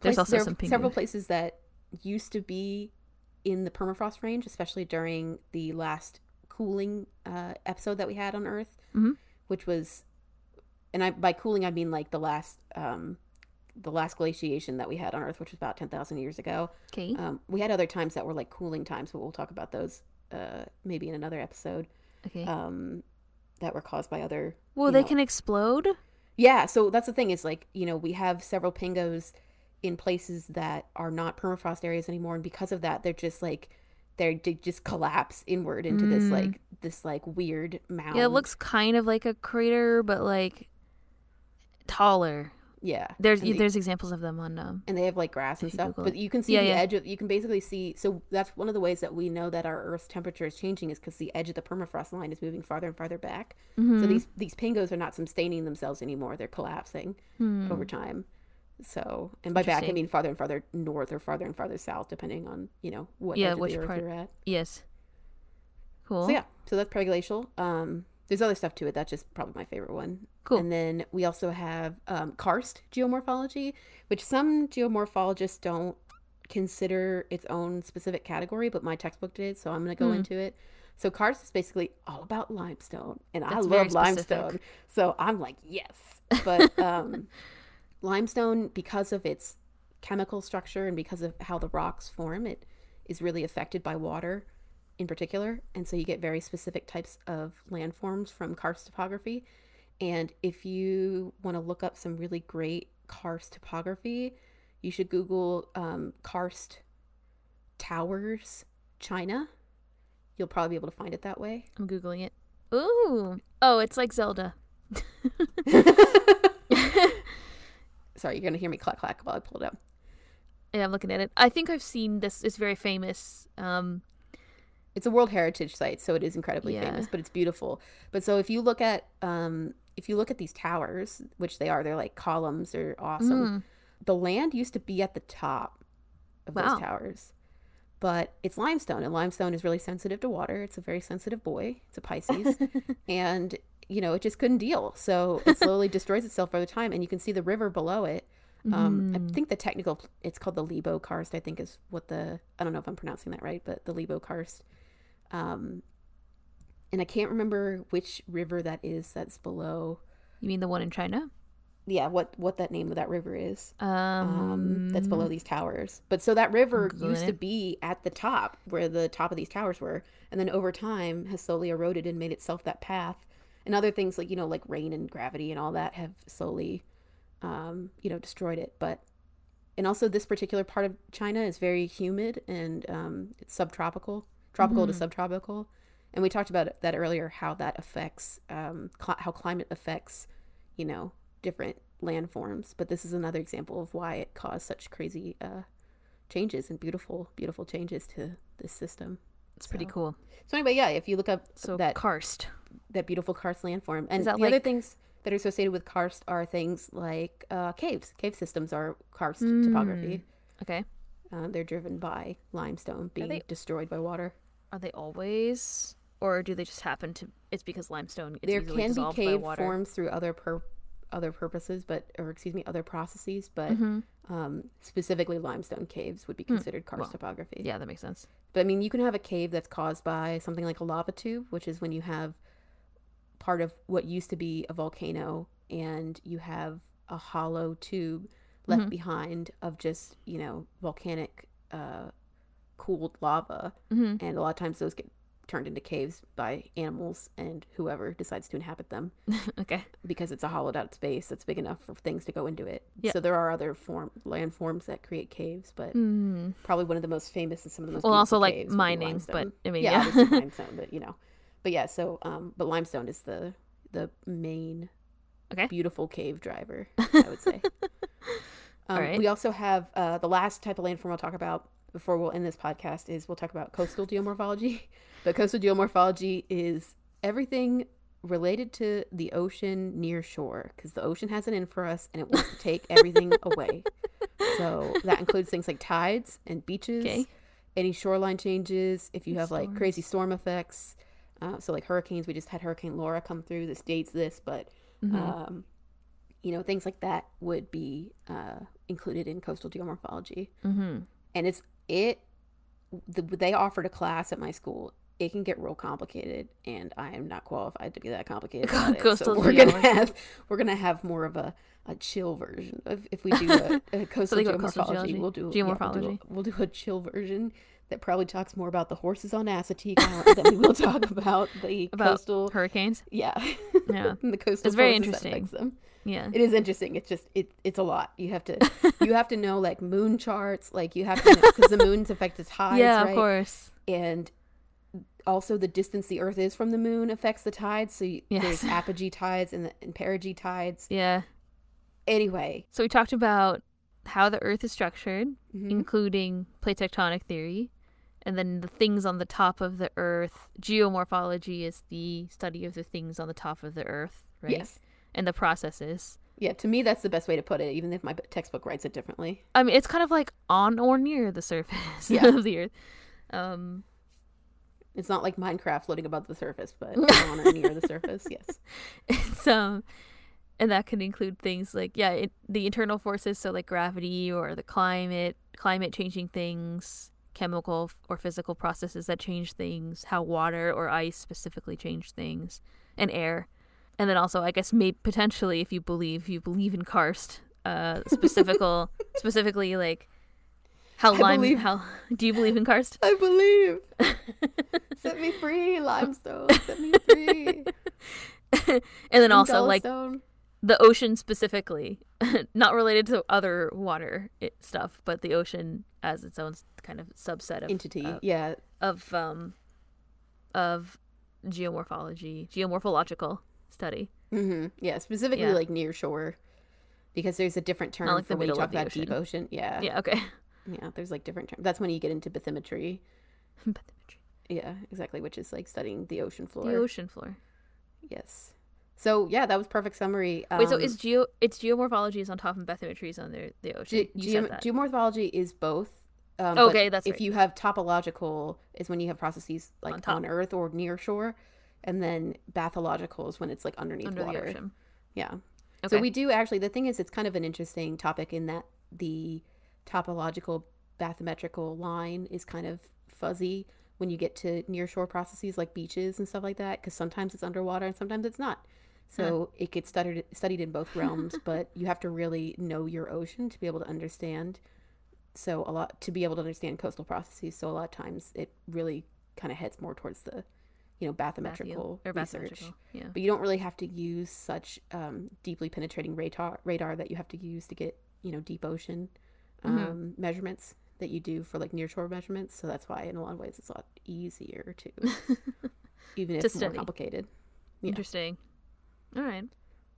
There's places- also there some penguin. several places that used to be in the permafrost range, especially during the last cooling uh, episode that we had on Earth, Mhm. which was, and I by cooling I mean like the last um, the last glaciation that we had on Earth, which was about ten thousand years ago. okay, Um, we had other times that were like cooling times, but we'll talk about those uh, maybe in another episode. okay. Um, that were caused by other well, they know, can explode. yeah, so that's the thing is like, you know, we have several pingos in places that are not permafrost areas anymore and because of that they're just like they're they just collapse inward into this Mm. like this like weird mound. Yeah, it looks kind of like a crater, but like taller. yeah. There's they, there's examples of them on um. and they have like grass and stuff, Google but you can see Yeah, the yeah. edge of you can basically see so that's one of the ways that we know that our earth's temperature is changing is cuz the edge of the permafrost line is moving farther and farther back. So mhm. these these pingos are not sustaining themselves anymore. They're collapsing. Hmm. over time. So, and by back I mean farther and farther north or farther and farther south, depending on you know what Yeah, which part. you're at. Yes. Cool. So yeah, so that's periglacial. Um, there's other stuff to it. That's just probably my favorite one. Cool. And then we also have um, karst geomorphology, which some geomorphologists don't consider its own specific category, but my textbook did, so I'm going to go Hmm. into it. So karst is basically all about limestone, and That's I love limestone. So I'm like, yes. But um, limestone, because of its chemical structure and because of how the rocks form, it is really affected by water in particular. And so you get very specific types of landforms from karst topography. And if you want to look up some really great karst topography, you should Google um, karst towers, China. You'll probably be able to find it that way. I'm googling it. Ooh. Oh, it's like Zelda. Sorry, you're going to hear me clack clack while I pull it up. Yeah, I'm looking at it. I think I've seen this. It's very famous. Um. it's a world heritage site so it is incredibly Yeah. famous but it's beautiful but so if you look at um if you look at these towers which they are they're like columns they're awesome mm, the land used to be at the top of Wow. those towers but it's limestone, and limestone is really sensitive to water. It's a very sensitive boy. It's a Pisces, and you know it just couldn't deal. So it slowly destroys itself over time, and you can see the river below it. Um, I think the technical, it's called the Lebo Karst. I think is what the I don't know if I'm pronouncing that right, but the Lebo Karst. Um, and I can't remember which river that is. That's below. You mean the one in China? Yeah, what what that name of that river is? Um, um, that's below these towers. But so that river used to be at the top where the top of these towers were, and then over time has slowly eroded and made itself that path. And other things like you know like rain and gravity and all that have slowly, um, you know, destroyed it. But and also this particular part of China is very humid and um, it's subtropical, tropical to subtropical. And we talked about that earlier, how that affects um, cl- how climate affects, you know, different landforms. But this is another example of why it caused such crazy uh, changes and beautiful, beautiful changes to this system. it's pretty cool. So anyway, yeah, if you look up So that karst. That beautiful karst landform, and that the other things that are associated with karst are things like uh, caves. Cave systems are karst Mm. topography. Okay. Uh, they're driven by limestone being they- destroyed by water. Are they always, or do they just happen to? It's because limestone. It's there can be cave forms through other pur- other purposes, but or excuse me, other processes, but Mm-hmm. um, specifically limestone caves would be considered karst topography. Hmm. Yeah, that makes sense. But I mean, you can have a cave that's caused by something like a lava tube, which is when you have part of what used to be a volcano and you have a hollow tube left Mm-hmm. behind of just, you know, volcanic uh, cooled lava. Mm-hmm. And a lot of times those get turned into caves by animals and whoever decides to inhabit them okay. because it's a hollowed out space that's big enough for things to go into it. Yeah. So there are other form landforms that create caves, but Mm. probably one of the most famous and some of the most Well, also, like, caves would be mining, but. I mean, yeah, yeah. limestone, but you know, but yeah. So, um, but limestone is the the main Okay. beautiful cave driver, I would say. um, right. We also have uh, the last type of landform I'll talk about before we'll end this podcast is we'll talk about coastal geomorphology. But coastal geomorphology is everything related to the ocean near shore because the ocean has an in for us and it wants to take everything away. So that includes things like tides and beaches, Okay. any shoreline changes, if you have like crazy storm effects. Uh, so like hurricanes, we just had Hurricane Laura come through. This dates this, but Mm-hmm. um, you know things like that would be uh, included in coastal geomorphology. Mm-hmm. And it's it. The, they offered a class at my school. It can get real complicated, and I am not qualified to be that complicated. It. So we're gonna have we're gonna have more of a, a chill version of if we do a, a coastal they go coastal geomorphology. geology- We'll do yeah, we'll do a- geomorphology. we'll do a chill version that probably talks more about the horses on Assateague than we will talk about the About coastal. hurricanes. Yeah, Yeah. the coastal. It's very interesting. them. Yeah. It is interesting. It's just it it's a lot. You have to you have to know like moon charts. Like you have to because the moon's affect the tides, yeah, right? of course. And also the distance the Earth is from the moon affects the tides. So you, Yes. there's apogee tides and, the, and perigee tides. Yeah. Anyway, So we talked about how the Earth is structured, Mhm. including plate tectonic theory, and then the things on the top of the Earth. Geomorphology is the study of the things on the top of the Earth, right? yes, And the processes. yeah. To me, that's the best way to put it. Even if my textbook writes it differently. I mean, it's kind of like on or near the surface Yeah. of the Earth. Um, It's not like Minecraft floating above the surface, but on or near the surface. Yes. it's um and that can include things like yeah it, the internal forces so like gravity or the climate climate changing things chemical or physical processes that change things how water or ice specifically change things and air and then also i guess maybe potentially if you believe you believe in karst uh specifical specifically like how I lime believe- how do you believe in karst I believe. Set me free, limestone. Set me free. and then also like. The ocean specifically, not related to other water it, stuff, but the ocean as its own kind of subset of entity. of, yeah, of um of geomorphology, geomorphological study. hmm Yeah, specifically Yeah. like near shore, because there's a different term like for when you talk about deep ocean. Yeah, yeah, Okay. Yeah. There's like different terms. That's when you get into bathymetry. bathymetry. Yeah, exactly, which is like studying the ocean floor. the ocean floor. Yes. So yeah, that was perfect summary. Wait, so Um, is geo it's geomorphology is on top and bathymetry is on the the ocean. ge- you geom- said that. geomorphology is both Um, Okay, that's if right. you have topological is when you have processes like On on, Earth or near shore, and then bathological is when it's like underneath under water. the ocean. Yeah. Okay. So we do actually. The thing is, it's kind of an interesting topic in that the topological bathymetrical line is kind of fuzzy when you get to near shore processes like beaches and stuff like that, because sometimes it's underwater and sometimes it's not. So it gets studied studied in both realms, but you have to really know your ocean to be able to understand. So a lot to be able to understand coastal processes. So a lot of times it really kind of heads more towards the, you know, bathymetrical or research bathymetrical. Yeah. but you don't really have to use such um, deeply penetrating radar radar that you have to use to get you know deep ocean um, Mm-hmm. measurements that you do for like near shore measurements. So that's why in a lot of ways it's a lot easier to even if To it's more complicated. Yeah. Interesting. All right.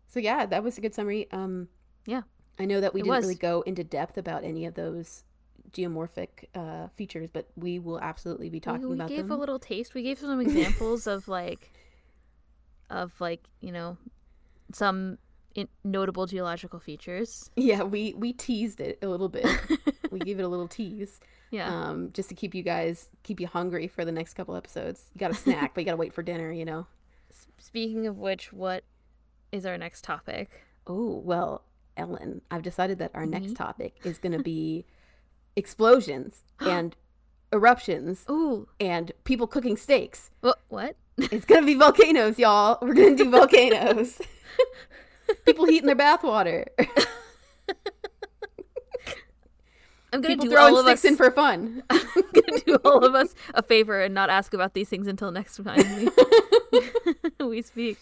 So yeah, that was a good summary. Um, Yeah. I know that we It didn't was. really go into depth about any of those geomorphic uh, features, but we will absolutely be talking we, we about gave a little taste. We gave some examples of like, of like you know, some in- notable geological features. yeah, we we teased it a little bit. we gave it a little tease. Yeah. um, just to keep you guys keep you hungry for the next couple episodes. You got a snack, but you got to wait for dinner. You know. Speaking of which, what is our next topic? Oh well, Ellen, I've decided that our Me? next topic is going to be explosions and eruptions Ooh. and people cooking steaks. What? What? It's going to be volcanoes, y'all. We're going to do volcanoes. people heating their bathwater. I'm gonna People do all of us. in for fun. I'm gonna do all of us a favor and not ask about these things until next time we, we speak.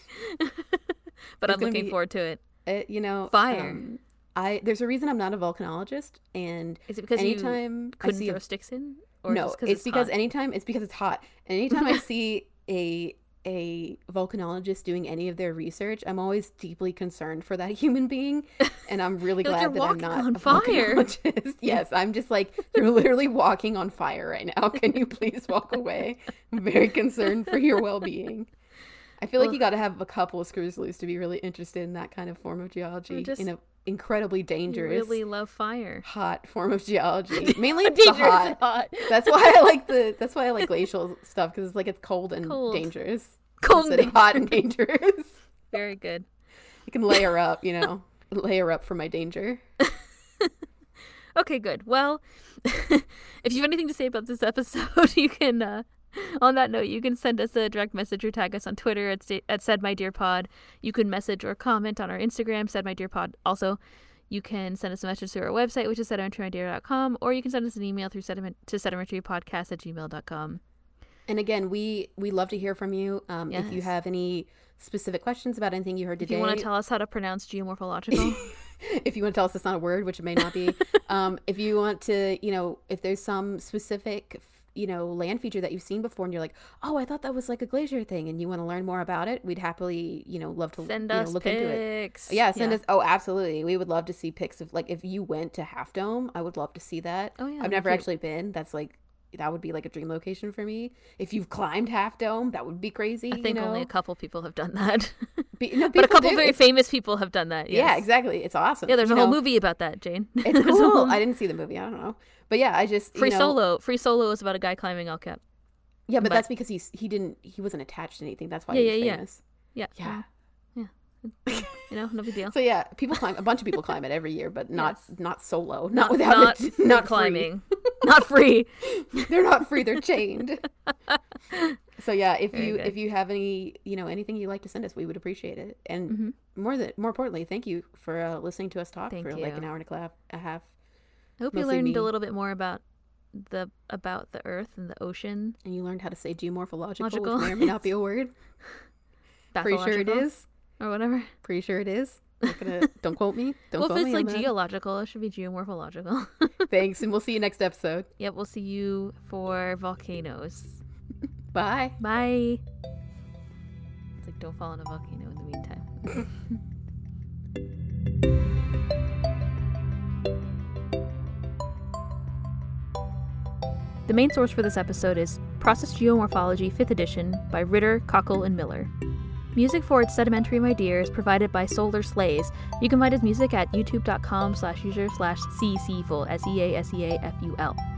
But There's I'm looking be- forward to it. Uh, you know, Fire. um, I there's a reason I'm not a volcanologist, and Is it because you anytime I couldn't see a sticks in? Or no, 'cause it's, because hot? anytime it's because it's hot. And anytime I see a a volcanologist doing any of their research, I'm always deeply concerned for that human being, and I'm really You're like, glad that I'm not on a fire." volcanologist. yes, I'm just like you're literally walking on fire right now. Can you please walk away? I'm very concerned for your well being. I feel like you got to have a couple of screws loose to be really interested in that kind of form of geology just- in a incredibly dangerous, really love fire. hot form of geology. Mainly the Dangerous hot. hot. That's why I like the. That's why I like glacial stuff because it's like it's cold and Cold. dangerous. Cold and hot and dangerous. Very good. You can layer up, you know, layer up for my danger. Okay, good. Well, if you have anything to say about this episode, you can. Uh, on that note, you can send us a direct message or tag us on Twitter at, sta- at said my dear pod. You can message or comment on our Instagram, said my dear pod. Also, you can send us a message through our website, which is sedimentarymydear.com, or you can send us an email through sediment to sedimentarypodcast at gmail.com. And again, we we love to hear from you. Um, If you have any specific questions about anything you heard today, If you want to tell us how to pronounce geomorphological, if you want to tell us it's not a word, which it may not be, um, if you want to, you know, if there's some specific, you know, land feature that you've seen before and you're like, oh, I thought that was like a glacier thing, and you want to learn more about it, we'd happily, you know, love to send you know, us look into it. pics. Yeah, send us. Oh, absolutely. We would love to see pics of like if you went to Half Dome. I would love to see that. Oh, yeah, I've never cute. actually been. That's like that would be like a dream location for me. If you've climbed Half Dome, that would be crazy. I think you know? only a couple people have done that. Be- no, but a couple do. very It's- famous people have done that. Yeah, exactly. It's awesome. Yeah, there's you a whole movie about that, Jane. It's cool. whole- I didn't see the movie. I don't know, but yeah, I just Free you know, Solo. Free Solo is about a guy climbing El Cap. Yeah, but, but- that's because he's he didn't he wasn't attached to anything. That's why Yeah, he was yeah, yeah. famous. Yeah. Yeah. You know, no big deal. So yeah, people climb. A bunch of people climb it every year, but not Yes. not solo. Not, Not without not, it, free not free. climbing. not free. they're not free they're chained so yeah if Very you good. if you have any you know anything you'd like to send us we would appreciate it and Mhm. more than more importantly thank you for uh, listening to us talk Thank for like an hour and a half a half I hope you learned me. a little bit more about the about the Earth and the ocean. and you learned how to say geomorphological Logical. which may or may not be a word pretty sure it is or whatever. pretty sure it is gonna, don't quote me don't well, quote if me it's like geological, it should be geomorphological. thanks and we'll see you next episode yep, we'll see you for volcanoes. bye Bye. It's like don't fall in a volcano in the meantime. The main source for this episode is Process Geomorphology 5th edition by Ritter, Kochel, and Miller. Music for It's Sedimentary My Dear is provided by Solar Slays. You can find his music at youtube.com slash user slash seaseaful, S-E-A-S-E-A-F-U-L.